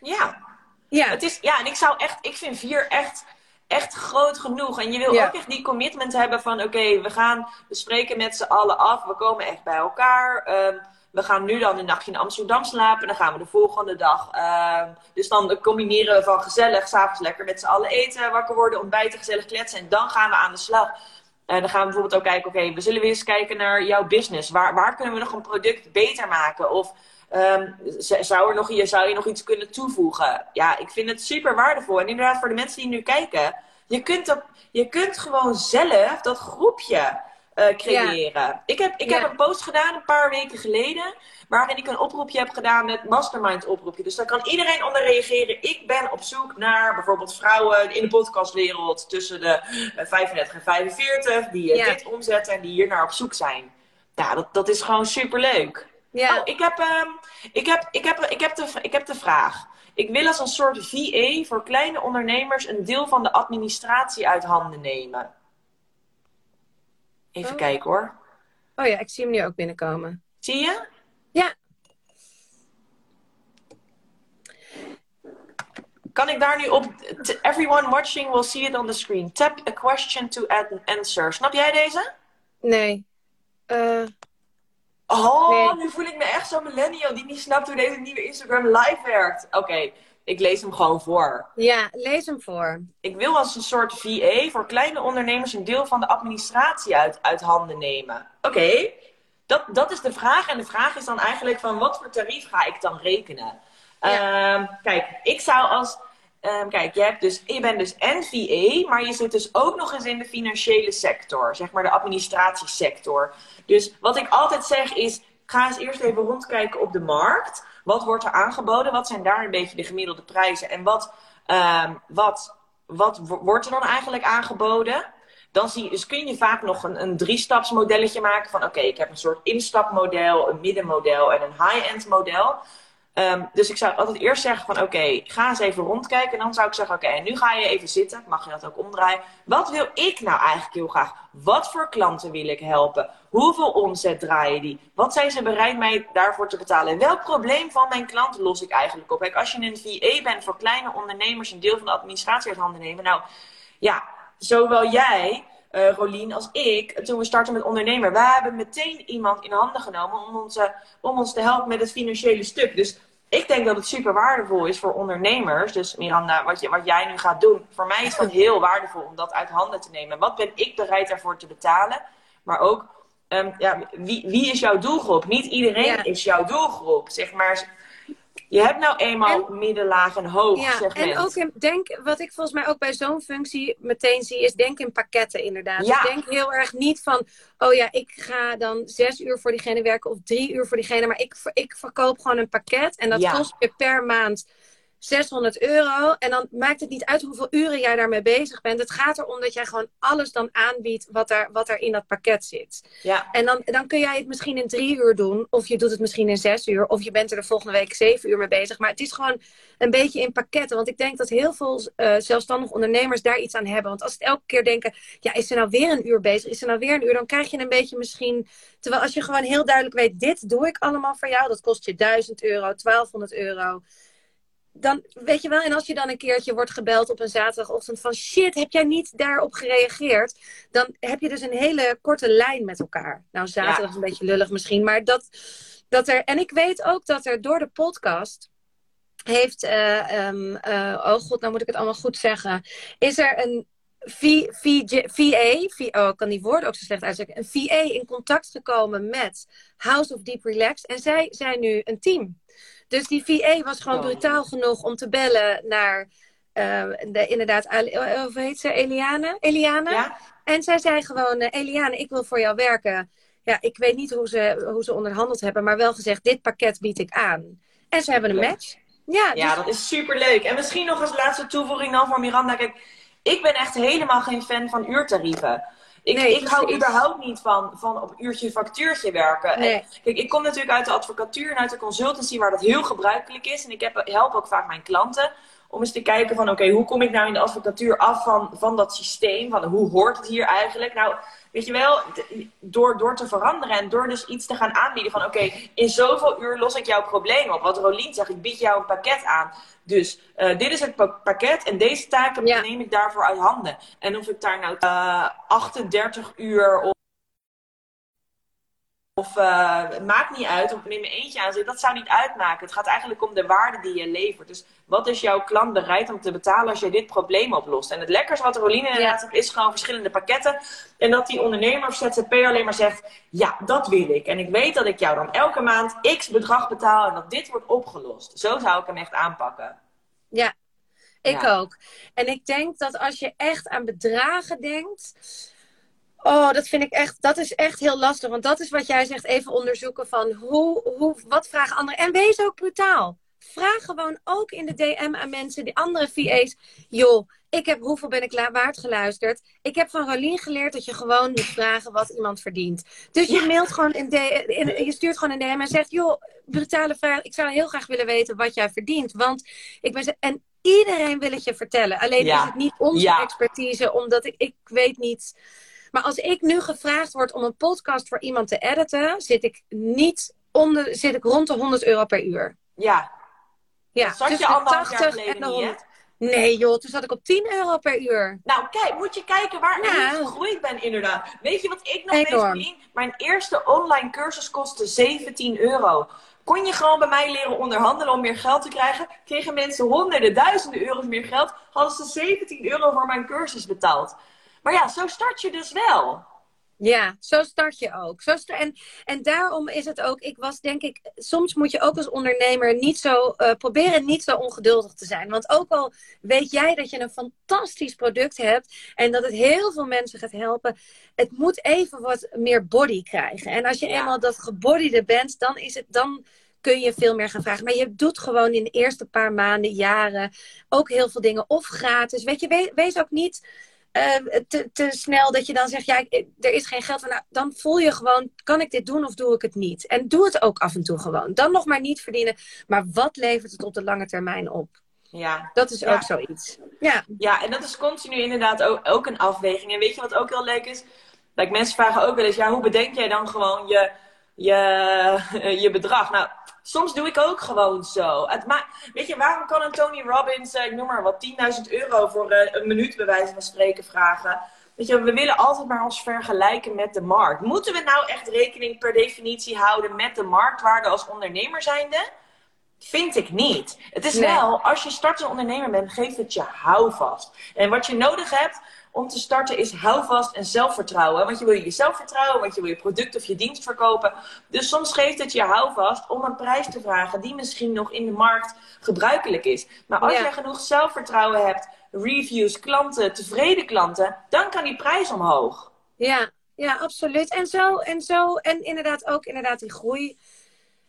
Ja. Ja. Het is, ja, en ik zou echt, ik vind vier echt, echt groot genoeg. En je wil ook echt die commitment hebben van, oké, we gaan, we spreken met z'n allen af, we komen echt bij elkaar. Um, we gaan nu dan een nachtje in Amsterdam slapen. Dan gaan we de volgende dag. Uh, dus dan combineren we van gezellig, s'avonds lekker met z'n allen eten, wakker worden, ontbijten, gezellig kletsen. En dan gaan we aan de slag. En dan gaan we bijvoorbeeld ook kijken, oké, we zullen weer eens kijken naar jouw business. Waar, waar kunnen we nog een product beter maken? Of um, zou, er nog, zou je nog iets kunnen toevoegen? Ja, ik vind het super waardevol. En inderdaad, voor de mensen die nu kijken, je kunt, op, je kunt gewoon zelf dat groepje uh, creëren. Ik, heb, ik heb een post gedaan een paar weken geleden. Waarin ik een oproepje heb gedaan met mastermind oproepje. Dus daar kan iedereen onder reageren. Ik ben op zoek naar bijvoorbeeld vrouwen in de podcastwereld tussen de 35 en 45. Die uh, dit omzetten en die hier naar op zoek zijn. Ja, dat, dat is gewoon super leuk. Ja. Oh, ik heb, uh, ik, heb, ik, heb, ik, heb de, ik heb de vraag. Ik wil als een soort VA voor kleine ondernemers een deel van de administratie uit handen nemen. Even oh. kijken hoor. Oh ja, ik zie hem nu ook binnenkomen. Zie je? Ja. Kan ik daar nu op... Everyone watching will see it on the screen. Tap a question to add an answer. Snap jij deze? Nee. Uh, oh, nu voel ik me echt zo'n millennial die niet snapt hoe deze nieuwe Instagram live werkt. Oké, ik lees hem gewoon voor. Ja, lees hem voor. Ik wil als een soort VA voor kleine ondernemers een deel van de administratie uit, uit handen nemen. Oké, dat, dat is de vraag. En de vraag is dan eigenlijk van wat voor tarief ga ik dan rekenen? Ehm, kijk, ik zou als... Um, kijk, je, hebt dus, je bent dus NVA, maar je zit dus ook nog eens in de financiële sector. Zeg maar de administratiesector. Dus wat ik altijd zeg is, ga eens eerst even rondkijken op de markt. Wat wordt er aangeboden? Wat zijn daar een beetje de gemiddelde prijzen? En wat, uh, wat, wat wordt er dan eigenlijk aangeboden? Dan zie je, dus kun je vaak nog een, een drie-stapsmodelletje maken van oké, ik heb een soort instapmodel, een middenmodel en een high-end model. Ehm, dus ik zou altijd eerst zeggen van oké, ga eens even rondkijken. En dan zou ik zeggen oké, nu ga je even zitten. Mag je dat ook omdraaien? Wat wil ik nou eigenlijk heel graag? Wat voor klanten wil ik helpen? Hoeveel omzet draaien die? Wat zijn ze bereid mij daarvoor te betalen? En welk probleem van mijn klanten los ik eigenlijk op? Kijk, als je een VA bent voor kleine ondernemers, een deel van de administratie uit handen nemen. Nou ja, zowel jij uh, Rolien als ik, toen we starten met ondernemer, wij hebben meteen iemand in handen genomen om ons, om ons te helpen met het financiële stuk. Dus ik denk dat het super waardevol is voor ondernemers. Dus Miranda, wat, je, wat jij nu gaat doen, voor mij is dat heel waardevol om dat uit handen te nemen. Wat ben ik bereid daarvoor te betalen? Maar ook, ehm, ja, wie, wie is jouw doelgroep? Niet iedereen is jouw doelgroep. Zeg maar, je hebt nou eenmaal en, middenlaag en hoog ja, segment. En ook in, denk, wat ik volgens mij ook bij zo'n functie meteen zie, is denk in pakketten inderdaad. Ja. Dus denk heel erg niet van, oh ja, ik ga dan zes uur voor diegene werken of drie uur voor diegene. Maar ik, ik verkoop gewoon een pakket en dat kost je per maand 600 euro. En dan maakt het niet uit hoeveel uren jij daarmee bezig bent. Het gaat erom dat jij gewoon alles dan aanbiedt wat er, wat er in dat pakket zit. Ja. En dan, dan kun jij het misschien in drie uur doen. Of je doet het misschien in zes uur. Of je bent er de volgende week zeven uur mee bezig. Maar het is gewoon een beetje in pakketten. Want ik denk dat heel veel uh, zelfstandige ondernemers daar iets aan hebben. Want als ze elke keer denken, ja, is er nou weer een uur bezig? Is er nou weer een uur? Dan krijg je een beetje misschien... Terwijl als je gewoon heel duidelijk weet, dit doe ik allemaal voor jou. Dat kost je 1000 euro, 1200 euro dan weet je wel, en als je dan een keertje wordt gebeld op een zaterdagochtend van shit, heb jij niet daarop gereageerd? Dan heb je dus een hele korte lijn met elkaar. Nou, zaterdag is een beetje lullig misschien, maar dat, dat er. En ik weet ook dat er door de podcast heeft, uh, um, uh, oh god, nou moet ik het allemaal goed zeggen, is er een v, VA, oh, ik kan die woorden ook zo slecht uitspreken, een VA in contact gekomen met House of Deep Relax en zij zijn nu een team. Dus die VA was gewoon brutaal genoeg om te bellen naar uh, de, inderdaad, uh, hoe heet ze? Eliane? Eliane? Ja? En zij zei gewoon, uh, Eliane, ik wil voor jou werken. Ja, ik weet niet hoe ze, hoe ze onderhandeld hebben, maar wel gezegd, dit pakket bied ik aan. En ze hebben een match. Ja, ja dus... dat is super leuk. En misschien nog als laatste toevoeging dan voor Miranda. Kijk, ik ben echt helemaal geen fan van uurtarieven. Ik, nee, ik hou überhaupt niet van, van op uurtje factuurtje werken. Nee. kijk, ik kom natuurlijk uit de advocatuur en uit de consultancy waar dat heel gebruikelijk is. En ik heb, help ook vaak mijn klanten om eens te kijken van oké, hoe kom ik nou in de advocatuur af van, van dat systeem? Van hoe hoort het hier eigenlijk? Nou, weet je wel, door, door te veranderen en door dus iets te gaan aanbieden van oké, in zoveel uur los ik jouw probleem op. Wat Rolien zegt, ik bied jou een pakket aan. Dus uh, dit is het pakket en deze taken neem ik daarvoor uit handen. En of ik daar nou uh, eh, 38 uur of, uh, maakt niet uit, of ik neem mijn eentje aan zit, dat zou niet uitmaken. Het gaat eigenlijk om de waarde die je levert. Dus wat is jouw klant bereid om te betalen als je dit probleem oplost? En het lekkerste wat Roline inderdaad ja. is gewoon verschillende pakketten. En dat die ondernemer of ZZP alleen maar zegt, ja, dat wil ik. En ik weet dat ik jou dan elke maand x bedrag betaal en dat dit wordt opgelost. Zo zou ik hem echt aanpakken. Ja, ik ook. En ik denk dat als je echt aan bedragen denkt. Oh, dat vind ik echt, dat is echt heel lastig. Want dat is wat jij zegt, even onderzoeken van hoe, hoe, wat vragen anderen. En wees ook brutaal. Vraag gewoon ook in de DM aan mensen, die andere VA's. Joh, ik heb hoeveel ben ik waard geluisterd. Ik heb van Rolien geleerd dat je gewoon moet vragen wat iemand verdient. Dus je mailt gewoon in, de, je stuurt gewoon een DM en zegt: joh, brutale vraag. Ik zou heel graag willen weten wat jij verdient. Want ik ben en iedereen wil het je vertellen. Alleen is het niet onze expertise, omdat ik, ik weet niet. Maar als ik nu gevraagd word om een podcast voor iemand te editen, zit ik niet onder, zit ik rond de 100 euro per uur. Ja, ja, zat je anderhalf jaar geleden niet, Nee joh, toen zat ik op 10 euro per uur. Nou kijk, moet je kijken waar ja. ik gegroeid ben inderdaad. Weet je wat ik nog Enorm. weet? Mijn eerste online cursus kostte 17 euro. Kon je gewoon bij mij leren onderhandelen om meer geld te krijgen? Kregen mensen honderden, duizenden euro's meer geld? Hadden ze 17 euro voor mijn cursus betaald. Maar ja, zo start je dus wel. Ja, zo start je ook. Zo en, en daarom is het ook, ik was denk ik, soms moet je ook als ondernemer niet zo, uh, proberen niet zo ongeduldig te zijn. Want ook al weet jij dat je een fantastisch product hebt en dat het heel veel mensen gaat helpen, het moet even wat meer body krijgen. En als je eenmaal dat gebodiede bent, dan is het, dan kun je veel meer gaan vragen. Maar je doet gewoon in de eerste paar maanden, jaren ook heel veel dingen of gratis. Weet je, wees ook niet uh, te, te, snel dat je dan zegt, ja, er is geen geld. Nou, dan voel je gewoon, kan ik dit doen of doe ik het niet? En doe het ook af en toe gewoon. Dan nog maar niet verdienen. Maar wat levert het op de lange termijn op? Ja. Dat is ook zoiets. Ja. ja, en dat is continu inderdaad ook, ook een afweging. En weet je wat ook heel leuk is? Dat mensen vragen ook wel eens, ja, hoe bedenk jij dan gewoon je, je, je bedrag? Nou, soms doe ik ook gewoon zo. Het weet je, waarom kan een Tony Robbins, uh, ik noem maar wat, 10.000 euro voor uh, een minuut bij wijze van spreken vragen? Weet je, we willen altijd maar ons vergelijken met de markt. Moeten we nou echt rekening per definitie houden met de marktwaarde als ondernemer zijnde? Vind ik niet. Het is wel, als je startende ondernemer bent, geeft het je houvast. En wat je nodig hebt om te starten is houvast en zelfvertrouwen. Want je wil je zelfvertrouwen, want je wil je product of je dienst verkopen. Dus soms geeft het je houvast om een prijs te vragen die misschien nog in de markt gebruikelijk is. Maar als je genoeg zelfvertrouwen hebt, reviews, klanten, tevreden klanten, dan kan die prijs omhoog. Ja, ja, absoluut. En zo, en zo, en inderdaad ook inderdaad die groei.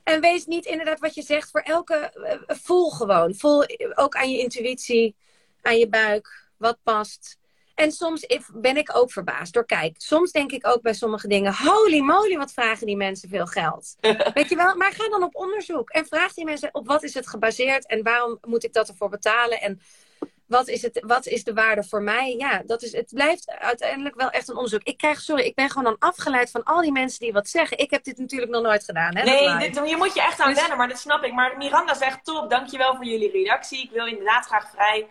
En wees niet inderdaad wat je zegt voor elke. Uh, voel gewoon. Voel ook aan je intuïtie, aan je buik, wat past. En soms ben ik ook verbaasd door kijk. Soms denk ik ook bij sommige dingen: holy moly, wat vragen die mensen veel geld. Weet je wel? Maar ga dan op onderzoek en vraag die mensen op wat is het gebaseerd en waarom moet ik dat ervoor betalen en wat is, het, wat is de waarde voor mij? Ja, dat is, het blijft uiteindelijk wel echt een onderzoek. Ik krijg, sorry, ik ben gewoon dan afgeleid van al die mensen die wat zeggen. Ik heb dit natuurlijk nog nooit gedaan. Hè, nee, dit, je moet je echt aan dus... wennen, maar dat snap ik. Maar Miranda zegt top, dankjewel voor jullie redactie. Ik wil inderdaad graag vrij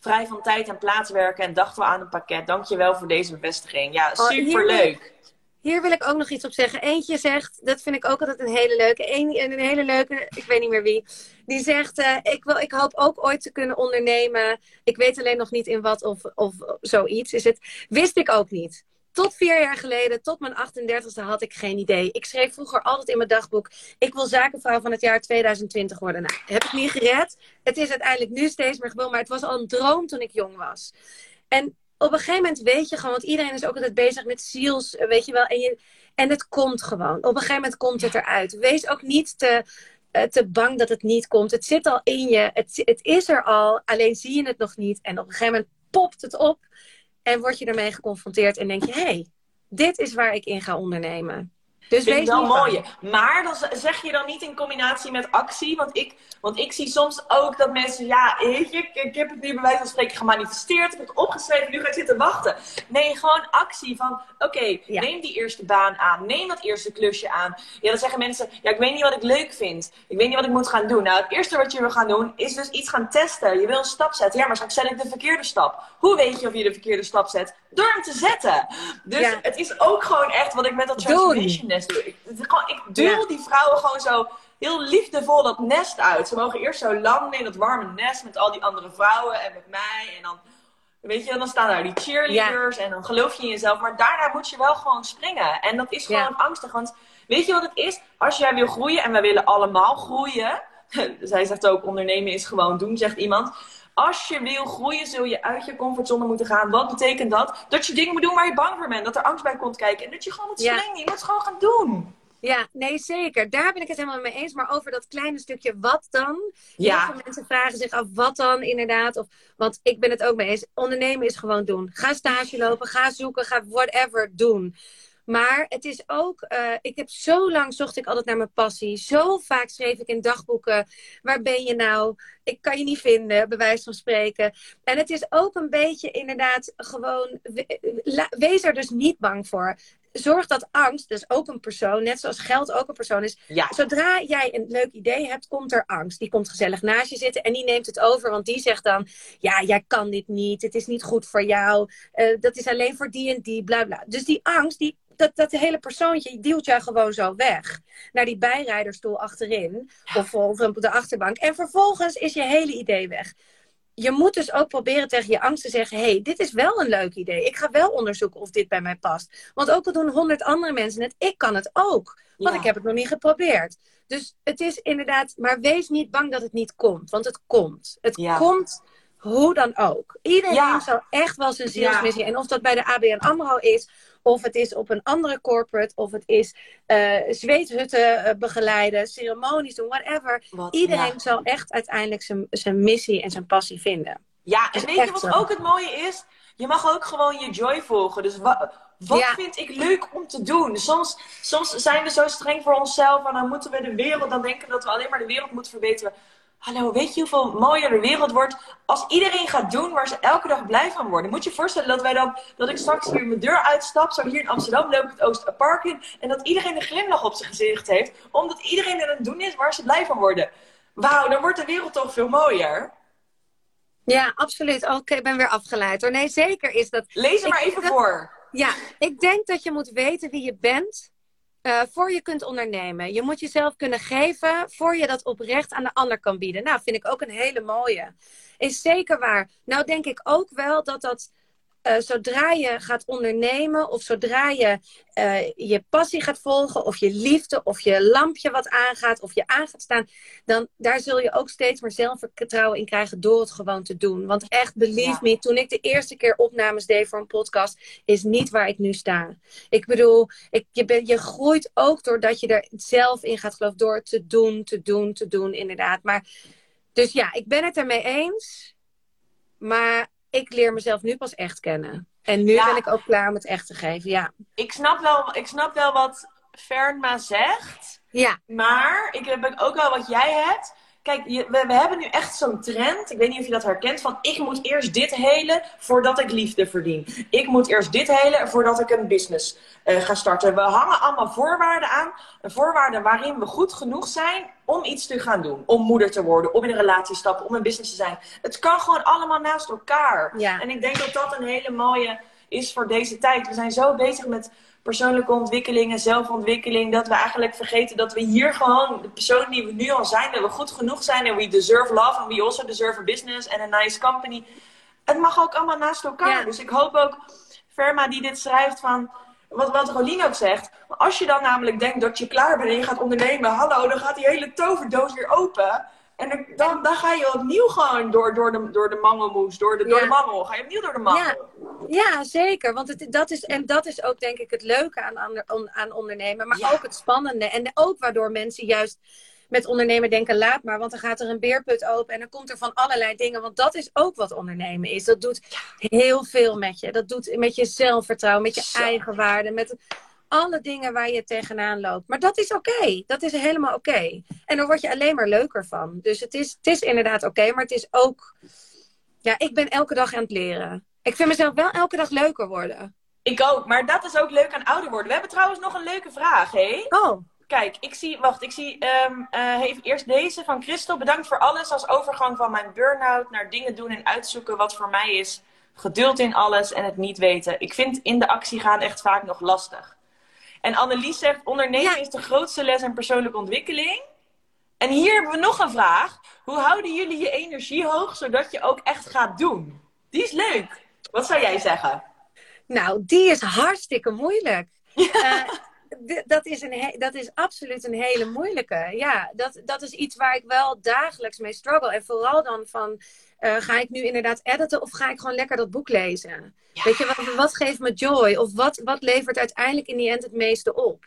vrij van tijd en plaats werken en dachten we aan een pakket. Dankjewel voor deze bevestiging. Ja, oh, superleuk. Hier wil ik ook nog iets op zeggen. Eentje zegt, dat vind ik ook altijd een hele leuke. Een, een hele leuke, ik weet niet meer wie. Die zegt, uh, ik, wil, ik hoop ook ooit te kunnen ondernemen. Ik weet alleen nog niet in wat of, of zoiets is het. Wist ik ook niet. Tot vier jaar geleden, tot mijn 38e, had ik geen idee. Ik schreef vroeger altijd in mijn dagboek: ik wil zakenvrouw van het jaar 2020 worden. Nou, heb ik niet gered. Het is uiteindelijk nu steeds meer gewoon, maar het was al een droom toen ik jong was. En op een gegeven moment weet je gewoon, want iedereen is ook altijd bezig met ziels, weet je wel. En, je, en het komt gewoon. Op een gegeven moment komt het eruit. Wees ook niet te, eh, te bang dat het niet komt. Het zit al in je. Het, het is er al, alleen zie je het nog niet. En op een gegeven moment popt het op. En word je ermee geconfronteerd en denk je: hé, hey, dit is waar ik in ga ondernemen. Dus Vind wees wel mooi. Maar dan zeg je dan niet in combinatie met actie. Want ik, want ik zie soms ook dat mensen, ja, je, ik, heb het nu bij wijze van spreken gemanifesteerd. Ik heb het opgeschreven, nu ga ik zitten wachten. Nee, gewoon actie van, oké, neem die eerste baan aan. Neem dat eerste klusje aan. Ja, dan zeggen mensen, ja, ik weet niet wat ik leuk vind. Ik weet niet wat ik moet gaan doen. Nou, het eerste wat je wil gaan doen, is dus iets gaan testen. Je wil een stap zetten. Ja, maar straks zet ik de verkeerde stap. Hoe weet je of je de verkeerde stap zet? Door hem te zetten. Dus het is ook gewoon echt wat ik met dat transformation nest doe. Ik, ik duw die vrouwen gewoon zo heel liefdevol dat nest uit. Ze mogen eerst zo landen in dat warme nest met al die andere vrouwen en met mij. En dan, weet je, dan staan daar die cheerleaders en dan geloof je in jezelf. Maar daarna moet je wel gewoon springen. En dat is gewoon angstig. Want weet je wat het is? Als jij wil groeien en wij willen allemaal groeien. Zij zegt ook, ondernemen is gewoon doen, zegt iemand. Als je wil groeien, zul je uit je comfortzone moeten gaan. Wat betekent dat? Dat je dingen moet doen waar je bang voor bent. Dat er angst bij komt kijken. En dat je gewoon moet springen. Je moet het gewoon gaan doen. Ja, nee, zeker. Daar ben ik het helemaal mee eens. Maar over dat kleine stukje wat dan? Ja. Heel veel mensen vragen zich af wat dan inderdaad. Of, want ik ben het ook mee eens. Ondernemen is gewoon doen. Ga stage lopen, ga zoeken, ga whatever doen. Maar het is ook, uh, ik heb zo lang zocht ik altijd naar mijn passie. Zo vaak schreef ik in dagboeken, waar ben je nou? Ik kan je niet vinden, bij wijze van spreken. En het is ook een beetje inderdaad gewoon, wees er dus niet bang voor. Zorg dat angst, dus ook een persoon, net zoals geld ook een persoon is. Ja. Zodra jij een leuk idee hebt, komt er angst. Die komt gezellig naast je zitten en die neemt het over. Want die zegt dan, ja, jij kan dit niet. Het is niet goed voor jou. Uh, dat is alleen voor die en die, bla bla. Dus die angst, die dat, dat hele persoontje duwt jou gewoon zo weg. Naar die bijrijderstoel achterin. Of, of op de achterbank. En vervolgens is je hele idee weg. Je moet dus ook proberen tegen je angst te zeggen: hey, dit is wel een leuk idee. Ik ga wel onderzoeken of dit bij mij past. Want ook al doen honderd andere mensen het, ik kan het ook. Want ik heb het nog niet geprobeerd. Dus het is inderdaad, maar wees niet bang dat het niet komt. Want het komt. Het komt hoe dan ook. Iedereen ja. zou echt wel zijn zielsmissie. En of dat bij de ABN AMRO is, of het is op een andere corporate, of het is uh, zweethutten uh, begeleiden, ceremonies doen, whatever. Iedereen zal echt uiteindelijk zijn, zijn missie en zijn passie vinden. Ja, en weet je wat ook het mooie is? Je mag ook gewoon je joy volgen. Dus wat, wat vind ik leuk om te doen? Soms, soms zijn we zo streng voor onszelf en dan moeten we de wereld, dan denken dat we alleen maar de wereld moeten verbeteren. Hallo, weet je hoeveel mooier de wereld wordt als iedereen gaat doen waar ze elke dag blij van worden? Moet je je voorstellen dat wij dan, dat ik straks hier mijn deur uitstap, zo hier in Amsterdam loop ik het Oosterpark in, en dat iedereen een glimlach op zijn gezicht heeft, omdat iedereen aan het doen is waar ze blij van worden. Wauw, dan wordt de wereld toch veel mooier. Ja, absoluut. Oké, ik ben weer afgeleid hoor. Nee, zeker is dat. Lees er maar even voor. Ja, ik denk dat je moet weten wie je bent uh, voor je kunt ondernemen. Je moet jezelf kunnen geven voor je dat oprecht aan de ander kan bieden. Nou, vind ik ook een hele mooie. Is zeker waar. Nou, denk ik ook wel dat dat uh, zodra je gaat ondernemen of zodra je uh, je passie gaat volgen of je liefde of je lampje wat aangaat of je aan gaat staan, dan daar zul je ook steeds meer zelfvertrouwen in krijgen door het gewoon te doen. Want echt, believe ja. me, toen ik de eerste keer opnames deed voor een podcast, is niet waar ik nu sta. Ik bedoel, ik, je, ben, je groeit ook doordat je er zelf in gaat geloven, door te doen, te doen, te doen, inderdaad. Maar, dus ja, ik ben het ermee eens. Maar ik leer mezelf nu pas echt kennen. En nu ben ik ook klaar om het echt te geven, ja. Ik snap wel, ik snap wel wat Fernma zegt. Ja. Maar ik heb ook wel wat jij hebt. Kijk, we, we, hebben nu echt zo'n trend. Ik weet niet of je dat herkent. Van ik moet eerst dit helen voordat ik liefde verdien. Ik moet eerst dit helen voordat ik een business uh, ga starten. We hangen allemaal voorwaarden aan. Voorwaarden waarin we goed genoeg zijn om iets te gaan doen. Om moeder te worden, om in een relatie te stappen, om een business te zijn. Het kan gewoon allemaal naast elkaar. Ja. En ik denk dat dat een hele mooie is voor deze tijd. We zijn zo bezig met persoonlijke ontwikkeling en zelfontwikkeling. Dat we eigenlijk vergeten dat we hier gewoon, de persoon die we nu al zijn, dat we goed genoeg zijn. En we deserve love and we also deserve a business and a nice company. Het mag ook allemaal naast elkaar. Dus ik hoop ook, Ferma die dit schrijft van, wat, wat Rolien ook zegt. Als je dan namelijk denkt dat je klaar bent en je gaat ondernemen, hallo, dan gaat die hele toverdoos weer open. En dan, dan ga je opnieuw gewoon door, door, de, door de mangelmoes, door de, door de mangel. Ga je opnieuw door de mangel. Ja, ja zeker. Want het, dat is, en dat is ook denk ik het leuke aan, aan, aan ondernemen. Maar ook het spannende. En ook waardoor mensen juist met ondernemen denken, laat maar. Want dan gaat er een beerput open en dan komt er van allerlei dingen. Want dat is ook wat ondernemen is. Dat doet heel veel met je. Dat doet met je zelfvertrouwen, met je Zo. eigenwaarde, met alle dingen waar je tegenaan loopt. Maar dat is oké. Dat is helemaal oké. En daar word je alleen maar leuker van. Dus het is, het is inderdaad oké, maar het is ook... Ja, ik ben elke dag aan het leren. Ik vind mezelf wel elke dag leuker worden. Ik ook, maar dat is ook leuk aan ouder worden. We hebben trouwens nog een leuke vraag, hé? Oh. Kijk, ik zie, wacht, ik zie um, uh, even eerst deze van Christel. Bedankt voor alles als overgang van mijn burn-out naar dingen doen en uitzoeken wat voor mij is. Geduld in alles en het niet weten. Ik vind in de actie gaan echt vaak nog lastig. En Annelies zegt, ondernemen ja. is de grootste les in persoonlijke ontwikkeling. En hier hebben we nog een vraag. Hoe houden jullie je energie hoog, zodat je ook echt gaat doen? Die is leuk. Wat zou jij zeggen? Nou, die is hartstikke moeilijk. Ja. Uh, dat, is een dat is absoluut een hele moeilijke. Ja, dat, dat is iets waar ik wel dagelijks mee struggle. En vooral dan van, uh, ga ik nu inderdaad editen of ga ik gewoon lekker dat boek lezen? Ja. Weet je, wat, wat, geeft me joy? Of wat, wat levert uiteindelijk in die end het meeste op?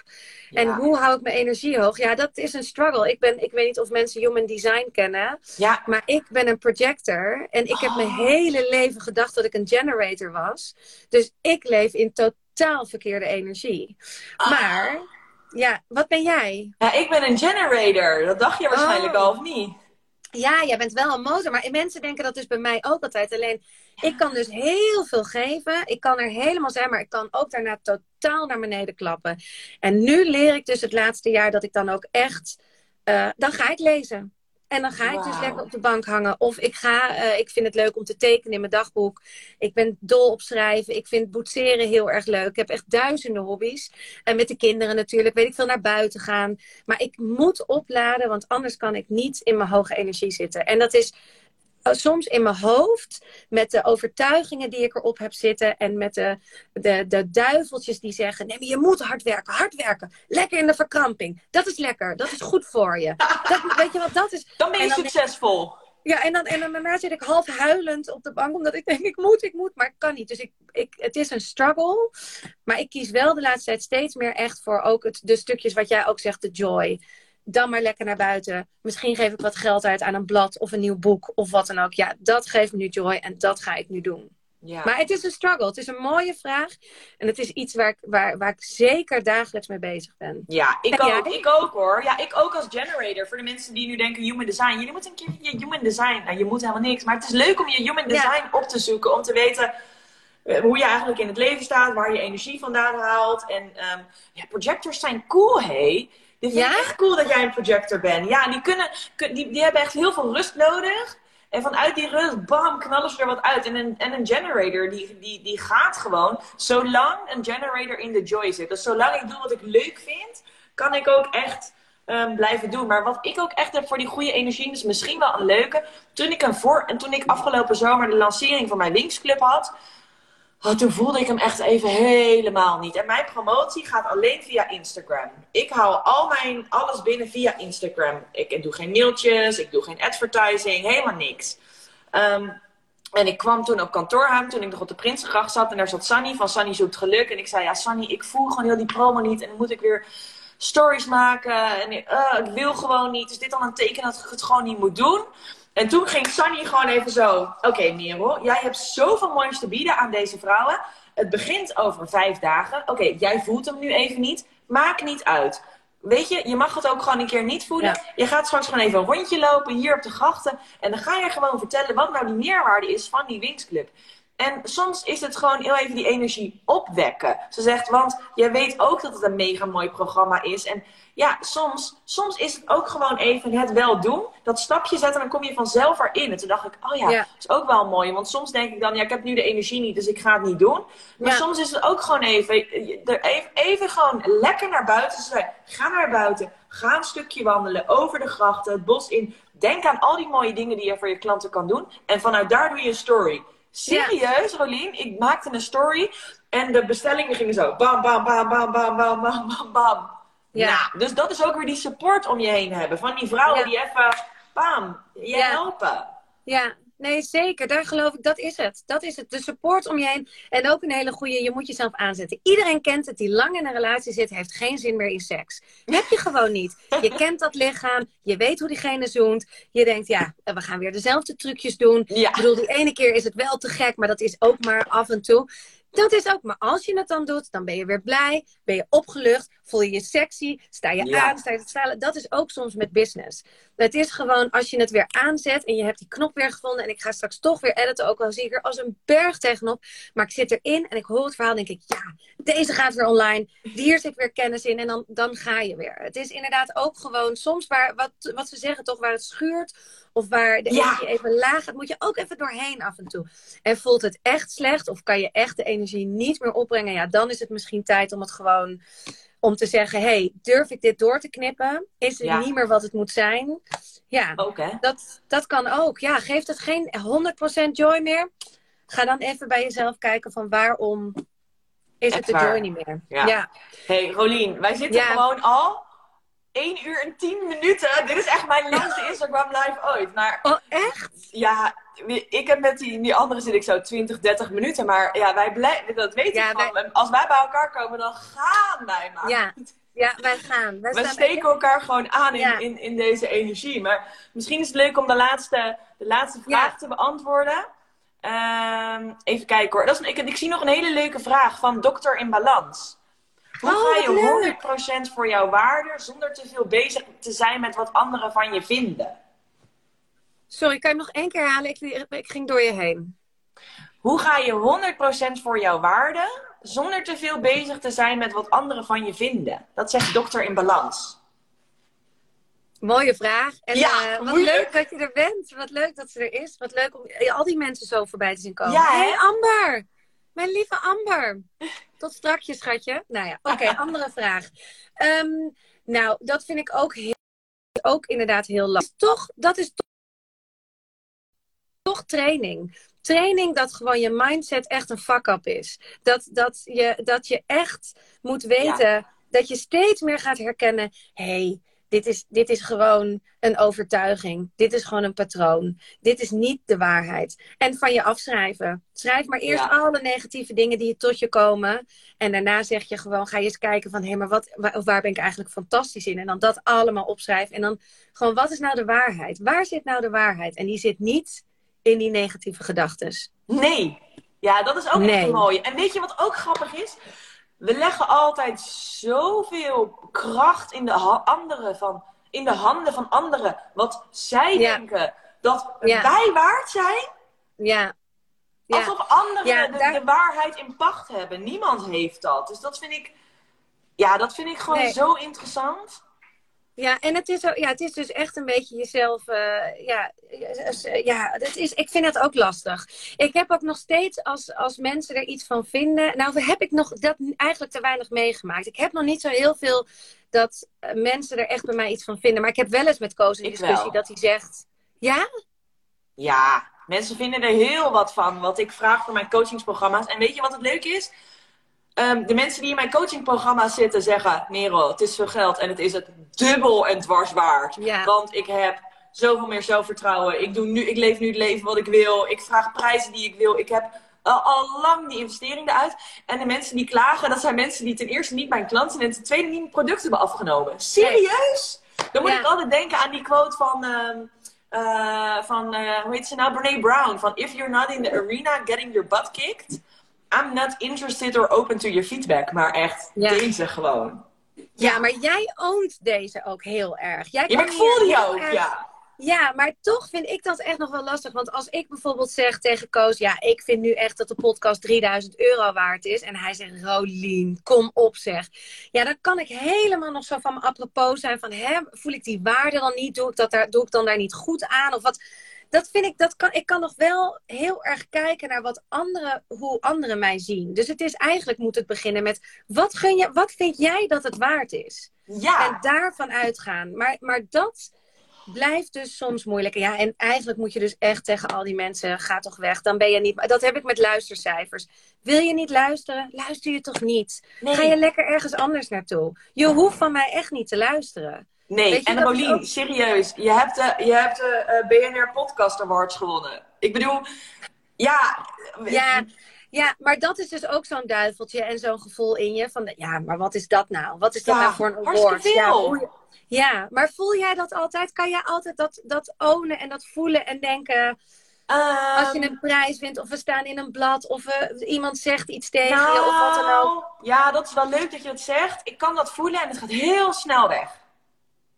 Ja. En hoe hou ik mijn energie hoog? Ja, dat is een struggle. Ik, ben, ik weet niet of mensen human design kennen. Ja. Maar ik ben een projector. En ik oh. heb mijn hele leven gedacht dat ik een generator was. Dus ik leef in totaal verkeerde energie. Oh. Maar, ja, wat ben jij? Ja, ik ben een generator. Dat dacht je waarschijnlijk oh. al, of niet? Ja, jij bent wel een motor. Maar mensen denken dat dus bij mij ook altijd. Alleen, ik kan dus heel veel geven. Ik kan er helemaal zijn, maar ik kan ook daarna totaal naar beneden klappen. En nu leer ik dus het laatste jaar dat ik dan ook echt... Uh, dan ga ik lezen. En dan ga ik wow. dus lekker op de bank hangen. Of ik ga, uh, ik vind het leuk om te tekenen in mijn dagboek. Ik ben dol op schrijven. Ik vind boetseren heel erg leuk. Ik heb echt duizenden hobby's. En met de kinderen natuurlijk. Weet ik veel naar buiten gaan. Maar ik moet opladen, want anders kan ik niet in mijn hoge energie zitten. En dat is soms in mijn hoofd met de overtuigingen die ik erop heb zitten en met de, de, de duiveltjes die zeggen: nee, maar je moet hard werken, hard werken. Lekker in de verkramping. Dat is lekker, dat is goed voor je. Dat, weet je wat dat is? Dan ben je dan succesvol. Ja, en dan, en dan daarna zit ik half huilend op de bank, omdat ik denk, ik moet, ik moet, maar ik kan niet. Dus ik, ik, het is een struggle, maar ik kies wel de laatste tijd steeds meer echt voor ook het, de stukjes wat jij ook zegt, de joy dan maar lekker naar buiten. Misschien geef ik wat geld uit aan een blad of een nieuw boek of wat dan ook. Ja, dat geeft me nu joy en dat ga ik nu doen. Ja. Maar het is een struggle. Het is een mooie vraag. En het is iets waar ik, waar, waar ik zeker dagelijks mee bezig ben. Ja, ik ook, ik ook hoor. Ja, ik ook als generator. Voor de mensen die nu denken human design. Jullie moeten een keer je human design. Nou, je moet helemaal niks. Maar het is leuk om je human design ja. op te zoeken. Om te weten hoe je eigenlijk in het leven staat. Waar je energie vandaan haalt. En um, ja, projectors zijn cool, hey. Dit vind ja? ik echt cool dat jij een projector bent. Ja, die, kunnen, die, die hebben echt heel veel rust nodig. En vanuit die rust, bam, knallen ze er wat uit. En een, en een generator, die, die, die gaat gewoon zolang een generator in de joy zit. Dus zolang ik doe wat ik leuk vind, kan ik ook echt ehm, blijven doen. Maar wat ik ook echt heb voor die goede energie, is misschien wel een leuke. Toen ik, een voor, en toen ik afgelopen zomer de lancering van mijn Wingsclub had, Toen voelde ik hem echt even helemaal niet. En mijn promotie gaat alleen via Instagram. Ik hou al mijn, alles binnen via Instagram. Ik doe geen mailtjes, ik doe geen advertising, helemaal niks. Ehm, en ik kwam toen op kantoor aan, toen ik nog op de Prinsengracht zat. En daar zat Sunny van Sunny Zoekt Geluk. En ik zei, ja Sunny, ik voel gewoon heel die promo niet. En dan moet ik weer stories maken. En uh, ik wil gewoon niet. Is dit dan een teken dat ik het gewoon niet moet doen? En toen ging Sunny gewoon even zo. Oké, okay, Merel, jij hebt zoveel moois te bieden aan deze vrouwen. Het begint over vijf dagen. Oké, jij voelt hem nu even niet. Maakt niet uit. Weet je, je mag het ook gewoon een keer niet voelen. Je gaat straks gewoon even een rondje lopen hier op de grachten. En dan ga je gewoon vertellen wat nou die meerwaarde is van die Wingsclub. En soms is het gewoon heel even die energie opwekken. Ze zegt, want jij weet ook dat het een mega mooi programma is. En ja, soms, soms is het ook gewoon even het wel doen. Dat stapje zetten en dan kom je vanzelf erin. En toen dacht ik, oh ja, dat is ook wel mooi. Want soms denk ik dan, ja, ik heb nu de energie niet, dus ik ga het niet doen. Maar soms is het ook gewoon even, even, even gewoon lekker naar buiten. Ga naar buiten, ga een stukje wandelen over de grachten, het bos in. Denk aan al die mooie dingen die je voor je klanten kan doen. En vanuit daar doe je een story. Serieus, Rolien? Ik maakte een story en de bestellingen gingen zo. Bam, bam, bam, bam, bam, bam, bam, bam, bam. Ja. Nou, dus dat is ook weer die support om je heen hebben. Van die vrouwen die even, bam, je helpen. Ja, nee, zeker. Daar geloof ik, dat is het. Dat is het. De support om je heen. En ook een hele goede, je moet jezelf aanzetten. Iedereen kent het, die lang in een relatie zit, heeft geen zin meer in seks. heb je gewoon niet. Je kent dat lichaam, je weet hoe diegene zoent. Je denkt, ja, we gaan weer dezelfde trucjes doen. Ik bedoel, die ene keer is het wel te gek, maar dat is ook maar af en toe. Dat is ook, maar als je het dan doet, dan ben je weer blij, ben je opgelucht, voel je je sexy, sta je aan, sta je te stralen. Dat is ook soms met business. Het is gewoon, als je het weer aanzet en je hebt die knop weer gevonden en ik ga straks toch weer editen, ook al zie ik er als een berg tegenop, maar ik zit erin en ik hoor het verhaal denk ik, ja, deze gaat weer online, hier zit weer kennis in en dan, dan ga je weer. Het is inderdaad ook gewoon soms waar, wat, wat ze zeggen toch, waar het schuurt of waar de energie even laag gaat, moet je ook even doorheen af en toe. En voelt het echt slecht of kan je echt de energie niet meer opbrengen, ja, dan is het misschien tijd om het gewoon om te zeggen, hey, durf ik dit door te knippen? Is het niet meer wat het moet zijn? Ja, ook, hè? Dat, dat kan ook. Ja, geeft het geen 100% joy meer? Ga dan even bij jezelf kijken van waarom is het de joy niet meer? Ja. hey, Rolien, wij zitten gewoon al 1 uur en 10 minuten. Dit is echt mijn langste Instagram live ooit. Maar, oh, echt? Ja, ik heb met die, die andere zit ik zo 20, 30 minuten. Maar ja, wij blijven, dat weet ja, ik Als wij bij elkaar komen, dan gaan wij maar. Ja, ja wij gaan. Wij we steken elkaar gewoon aan in, in, in, deze energie. Maar misschien is het leuk om de laatste, de laatste vraag te beantwoorden. Um, even kijken hoor. Dat is, ik, ik zie nog een hele leuke vraag van Dokter in Balans. Hoe oh, ga je 100% voor jouw waarde zonder te veel bezig te zijn met wat anderen van je vinden? Sorry, kan je nog één keer halen? Ik, ik ging door je heen. Hoe ga je 100% voor jouw waarde zonder te veel bezig te zijn met wat anderen van je vinden? Dat zegt dokter in balans. Mooie vraag. En ja, uh, wat leuk dat je er bent. Wat leuk dat ze er is. Wat leuk om al die mensen zo voorbij te zien komen. Ja, hey, Amber! Mijn lieve Amber. Tot strakje, schatje. Nou ja, oké, andere vraag. Ehm, nou, dat vind ik ook, heel, ook inderdaad heel lastig. Toch, dat is toch, toch training. Training dat gewoon je mindset echt een fuck-up is. Dat, dat, je, dat je echt moet weten dat je steeds meer gaat herkennen... hey, dit is, dit is gewoon een overtuiging. Dit is gewoon een patroon. Dit is niet de waarheid. En van je afschrijven. Schrijf maar eerst alle negatieve dingen die tot je komen. En daarna zeg je gewoon, ga je eens kijken van... hé, maar wat, waar, waar, ben ik eigenlijk fantastisch in? En dan dat allemaal opschrijven. En dan gewoon, wat is nou de waarheid? Waar zit nou de waarheid? En die zit niet in die negatieve gedachten. Nee. Ja, dat is ook nee. echt mooi. En weet je wat ook grappig is? We leggen altijd zoveel kracht in de, anderen van, in de handen van anderen. Wat zij denken dat wij waard zijn. Ja. ja. Alsof anderen de, waarheid in pacht hebben. Niemand heeft dat. Dus dat vind ik, ja, dat vind ik gewoon zo interessant. Ja, en het is, ja, het is dus echt een beetje jezelf. Uh, ja, ja het is, ik vind het ook lastig. Ik heb ook nog steeds, als, als mensen er iets van vinden. Nou, heb ik nog dat eigenlijk te weinig meegemaakt. Ik heb nog niet zo heel veel dat eh, mensen er echt bij mij iets van vinden. Maar ik heb wel eens met Koos een discussie dat hij zegt. Ja? Ja, mensen vinden er heel wat van. Wat ik vraag voor mijn coachingsprogramma's. En weet je wat het leuk is? Ehm, de mensen die in mijn coachingprogramma's zitten zeggen... Merel, het is veel geld en het is het dubbel en dwars waard. Want ik heb zoveel meer zelfvertrouwen. Ik, doe nu, ik leef nu het leven wat ik wil. Ik vraag prijzen die ik wil. Ik heb al, lang die investering eruit. En de mensen die klagen, dat zijn mensen die ten eerste niet mijn klant zijn... en ten tweede niet product hebben afgenomen. Serieus? Dan moet ik altijd denken aan die quote van... Ehm, uh, van, uh, hoe heet ze nou? Brene Brown. Van, if you're not in the arena getting your butt kicked, I'm not interested or open to your feedback. Maar echt, deze gewoon. Ja, maar jij oont deze ook heel erg. Jij ja, maar ik voel die ook, ja. Ja, maar toch vind ik dat echt nog wel lastig. Want als ik bijvoorbeeld zeg tegen Koos... ja, ik vind nu echt dat de podcast 3000 euro waard is... en hij zegt, Rolien, kom op zeg. Ja, dan kan ik helemaal nog zo van me apropos zijn van... Hè, voel ik die waarde dan niet? Doe ik, dat daar, doe ik dan daar niet goed aan? Of wat... Dat vind ik, dat kan, ik kan nog wel heel erg kijken naar wat anderen, hoe anderen mij zien. Dus het is eigenlijk, moet het beginnen met, wat, gun je, wat vind jij dat het waard is? Ja. En daarvan uitgaan. Maar, maar dat blijft dus soms moeilijk. Ja, en eigenlijk moet je dus echt tegen al die mensen, ga toch weg. Dan ben je niet... Dat heb ik met luistercijfers. Wil je niet luisteren? Luister je toch niet? Ga je lekker ergens anders naartoe? Je hoeft van mij echt niet te luisteren. Nee, en Rolien, serieus. Je hebt de, je hebt de uh, BNR Podcast Awards gewonnen. Ik bedoel, ja... Ja, ja, maar dat is dus ook zo'n duiveltje en zo'n gevoel in je. Van, ja, maar wat is dat nou? Wat is dat nou voor een award? Veel. Ja, ja, maar voel jij dat altijd? Kan jij altijd dat, dat ownen en dat voelen en denken... als je ehm. een prijs wint, of we staan in een blad, of we, iemand zegt iets tegen je, of wat dan ook. Nou, ja, dat is wel leuk dat je het zegt. Ik kan dat voelen en het gaat heel snel weg.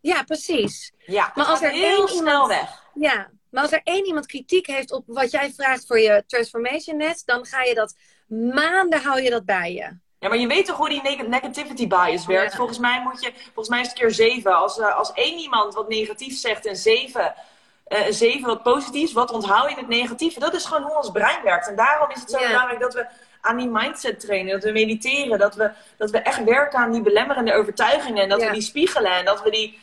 Ja, precies. Ja, maar als er heel snel iemand, weg. Ja, maar als er één iemand kritiek heeft op wat jij vraagt voor je transformation net, dan ga je dat maanden hou je dat bij je. Ja, maar je weet toch hoe die negativity bias werkt? Volgens mij moet je, volgens mij is het keer zeven. Als, uh, als één iemand wat negatief zegt en zeven, uh, zeven wat positiefs, wat onthoud je in het negatieve? Dat is gewoon hoe ons brein werkt. En daarom is het zo belangrijk dat we aan die mindset trainen, dat we mediteren, dat we, dat we echt werken aan die belemmerende overtuigingen en dat we die spiegelen en dat we die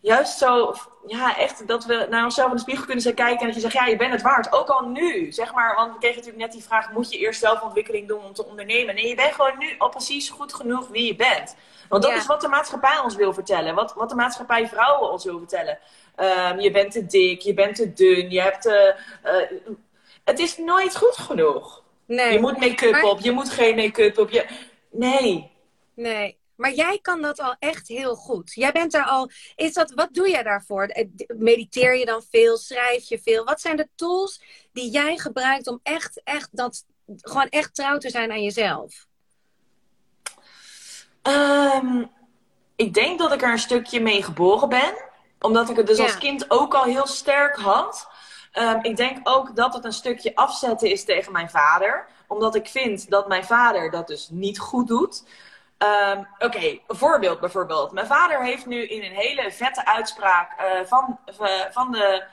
juist zo, ja, echt dat we naar onszelf in de spiegel kunnen kijken en dat je zegt, ja, je bent het waard. Ook al nu, zeg maar, want we kregen natuurlijk net die vraag, moet je eerst zelfontwikkeling doen om te ondernemen? Nee, je bent gewoon nu al precies goed genoeg wie je bent. Want dat is wat de maatschappij ons wil vertellen, wat, wat de maatschappij vrouwen ons wil vertellen. Um, je bent te dik, je bent te dun, je hebt te... Uh, het is nooit goed genoeg. Nee. Je moet make-up op, je moet geen make-up op. Je... Nee. Nee, maar jij kan dat al echt heel goed. Jij bent er al. Is dat, wat doe jij daarvoor? Eh, mediteer je dan veel? Schrijf je veel? Wat zijn de tools die jij gebruikt om echt, echt dat, gewoon echt trouw te zijn aan jezelf? Ehm, ik denk dat ik er een stukje mee geboren ben. Omdat ik het dus als kind ook al heel sterk had. Um, ik denk ook dat het een stukje afzetten is tegen mijn vader. Omdat ik vind dat mijn vader dat dus niet goed doet. Um, Oké, een voorbeeld bijvoorbeeld. Mijn vader heeft nu in een hele vette uitspraak uh, van, uh, van, de,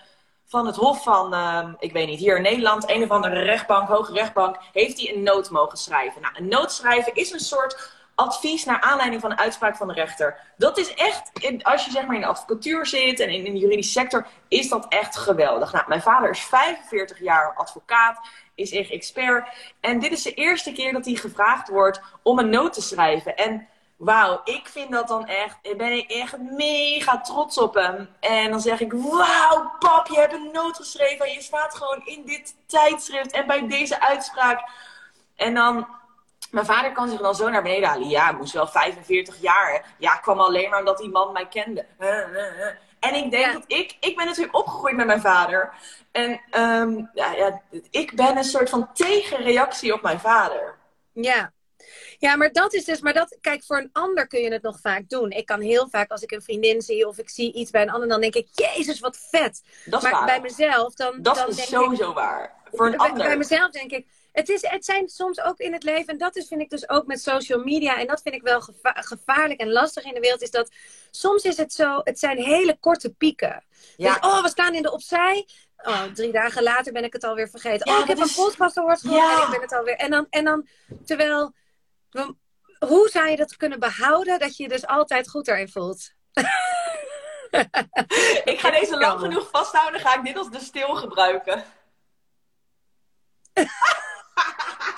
van het Hof van, uh, ik weet niet, hier in Nederland, een of andere rechtbank, hoge rechtbank, heeft hij een nood mogen schrijven. Nou, een nood schrijven is een soort advies naar aanleiding van een uitspraak van de rechter. Dat is echt, als je zeg maar in de advocatuur zit en in, in de juridische sector, is dat echt geweldig. Nou, mijn vader is 45 jaar advocaat is echt expert. En dit is de eerste keer dat hij gevraagd wordt om een noot te schrijven. En wauw, ik vind dat dan echt, ik ben echt mega trots op hem. En dan zeg ik, wauw pap, je hebt een noot geschreven en je staat gewoon in dit tijdschrift en bij deze uitspraak. En dan, mijn vader kan zich dan zo naar beneden halen. Ja, moest wel 45 jaar. Ja, kwam alleen maar omdat die man mij kende. En ik denk dat ik, ik ben natuurlijk opgegroeid met mijn vader. En um, ja, ja, ik ben een soort van tegenreactie op mijn vader. Ja. Ja, maar dat is dus, maar dat, kijk, voor een ander kun je het nog vaak doen. Ik kan heel vaak, als ik een vriendin zie of ik zie iets bij een ander, dan denk ik, Jezus, wat vet. Dat maar waar. bij mezelf, dan. Dat dan is denk sowieso ik, waar. Voor een bij, ander. Bij mezelf denk ik, het, is, het zijn soms ook in het leven, en dat is, vind ik dus ook met social media, en dat vind ik wel geva gevaarlijk en lastig in de wereld, is dat soms is het zo, het zijn hele korte pieken. Ja. Dus, oh, we staan in de opzij. Oh, drie dagen later ben ik het alweer vergeten. oh, ik heb een podcast gehoord ja. en ik ben het alweer. En dan, en dan terwijl, hoe zou je dat kunnen behouden dat je je dus altijd goed erin voelt? ik ga deze lang genoeg vasthouden, ga ik dit als de stil gebruiken.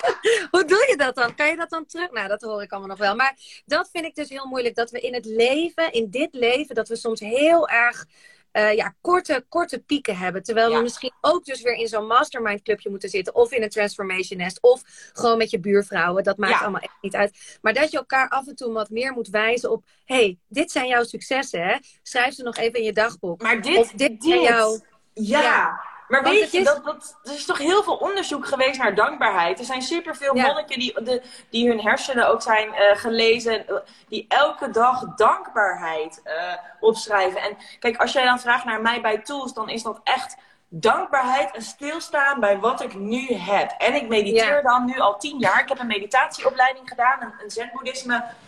Hoe doe je dat dan? Kan je dat dan terug? Nou, dat hoor ik allemaal nog wel. Maar dat vind ik dus heel moeilijk. Dat we in het leven, in dit leven, dat we soms heel erg uh, ja, korte, korte pieken hebben. Terwijl we misschien ook dus weer in zo'n mastermind clubje moeten zitten. Of in een transformation nest. Of gewoon met je buurvrouwen. Dat maakt allemaal echt niet uit. Maar dat je elkaar af en toe wat meer moet wijzen op... hey, dit zijn jouw successen, hè? Schrijf ze nog even in je dagboek. Maar dit, of dit, dit. jouw... ja. Maar weet je, dat, dat, er is toch heel veel onderzoek geweest naar dankbaarheid. Er zijn superveel ja. monniken die, de, die hun hersenen ook zijn uh, gelezen, eh, die elke dag dankbaarheid uh, opschrijven. En kijk, als jij dan vraagt naar mij bij tools, dan is dat echt dankbaarheid en stilstaan bij wat ik nu heb. En ik mediteer dan nu al tien jaar. Ik heb een meditatieopleiding gedaan, een,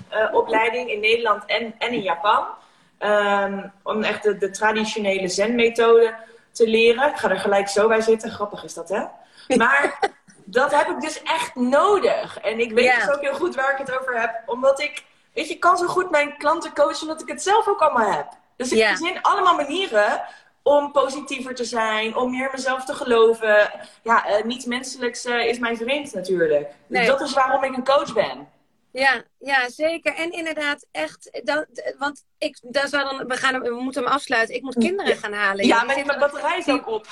een opleiding in Nederland en, en in Japan. Um, om echt de, de traditionele zen-methode te leren. Ik ga er gelijk zo bij zitten. Grappig is dat, hè? Maar dat heb ik dus echt nodig. En ik weet dus ook heel goed waar ik het over heb. Omdat ik, weet je, kan zo goed mijn klanten coachen omdat ik het zelf ook allemaal heb. Dus ik ja. verzin allemaal manieren om positiever te zijn, om meer mezelf te geloven. Ja, uh, niets menselijks uh, is mijn vreemd natuurlijk. Dus dat is waarom ik een coach ben. Ja, ja, zeker. En inderdaad, echt, dan, want ik, daar zou dan, we, gaan, we moeten hem afsluiten. Ik moet kinderen gaan halen. Ja, mijn batterij is ook op.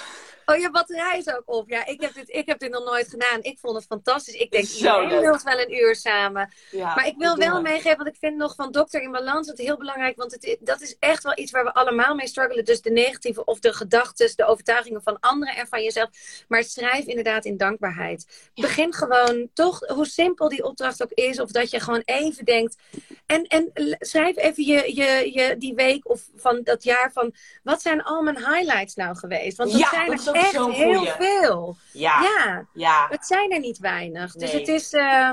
Oh, je batterij is ook op. Ja, ik heb, dit, ik heb dit nog nooit gedaan. Ik vond het fantastisch. Ik denk, iedereen wil wel een uur samen. Ja, maar ik wil wel meegeven, want ik vind nog van Dokter in Balans het heel belangrijk. Want het, dat is echt wel iets waar we allemaal mee struggelen. Dus de negatieve of de gedachten, de overtuigingen van anderen en van jezelf. Maar schrijf inderdaad in dankbaarheid. Begin gewoon toch, hoe simpel die opdracht ook is. Of dat je gewoon even denkt. En, en schrijf even je, je, je, die week of van dat jaar van... Wat zijn al mijn highlights nou geweest? Want dat zijn er echt heel veel. Ja. ja. ja. Het zijn er niet weinig. Dus het is... Uh,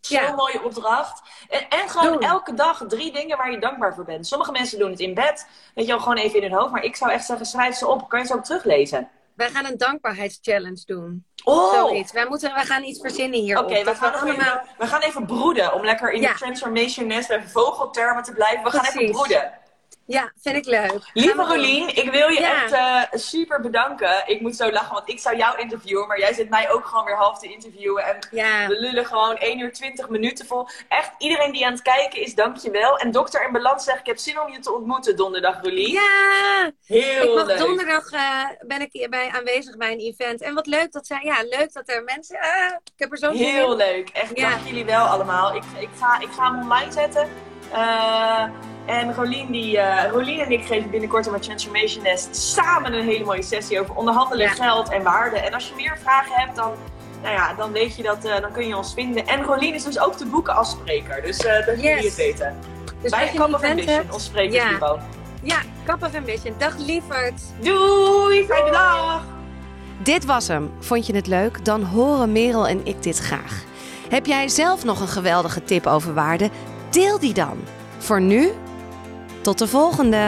Zo'n ja. mooie opdracht. En, en gewoon elke dag drie dingen waar je dankbaar voor bent. Sommige mensen doen het in bed. Weet je wel, gewoon even in hun hoofd. Maar ik zou echt zeggen, schrijf ze op. Kan je ze ook teruglezen? Wij gaan een dankbaarheidschallenge doen. Oh! Zoiets. Wij, moeten, wij gaan iets verzinnen hier. Oké, we, gaan allemaal... we gaan even broeden. Om lekker in de transformation nest even vogeltermen te blijven. We gaan even broeden. Ja, vind ik leuk. Lieve Rolien, ik wil je echt uh, super bedanken. Ik moet zo lachen, want ik zou jou interviewen, maar jij zit mij ook gewoon weer half te interviewen. En we lullen gewoon 1 uur 20 minuten vol. Echt, iedereen die aan het kijken is, dankjewel. En dokter in balans zegt, ik heb zin om je te ontmoeten donderdag, Rolien. Ja! Heel ik mag, leuk. Donderdag uh, ben ik hierbij aanwezig bij een event. En wat leuk dat zijn, ja, leuk dat er mensen, uh, ik heb er zo zin Heel leuk, echt, dank jullie wel allemaal. Ik, ik, ga, ik ga hem online zetten. Uh, en Rolien, die, uh, Rolien en ik geven binnenkort op mijn Transformation Nest samen een hele mooie sessie over onderhandelen, geld en waarde. En als je meer vragen hebt, dan, nou ja, dan weet je dat, uh, dan kun je ons vinden. En Rolien is dus ook te boeken als spreker, dus uh, dat yes. jullie het weten. Dus Bij Cup of Ambition, ons sprekersniveau. Ja, ja Cup of Ambition. Dag lieverd. Doei, fijne dag. Dit was hem. Vond je het leuk? Dan horen Merel en ik dit graag. Heb jij zelf nog een geweldige tip over waarde? Deel die dan. Voor nu tot de volgende!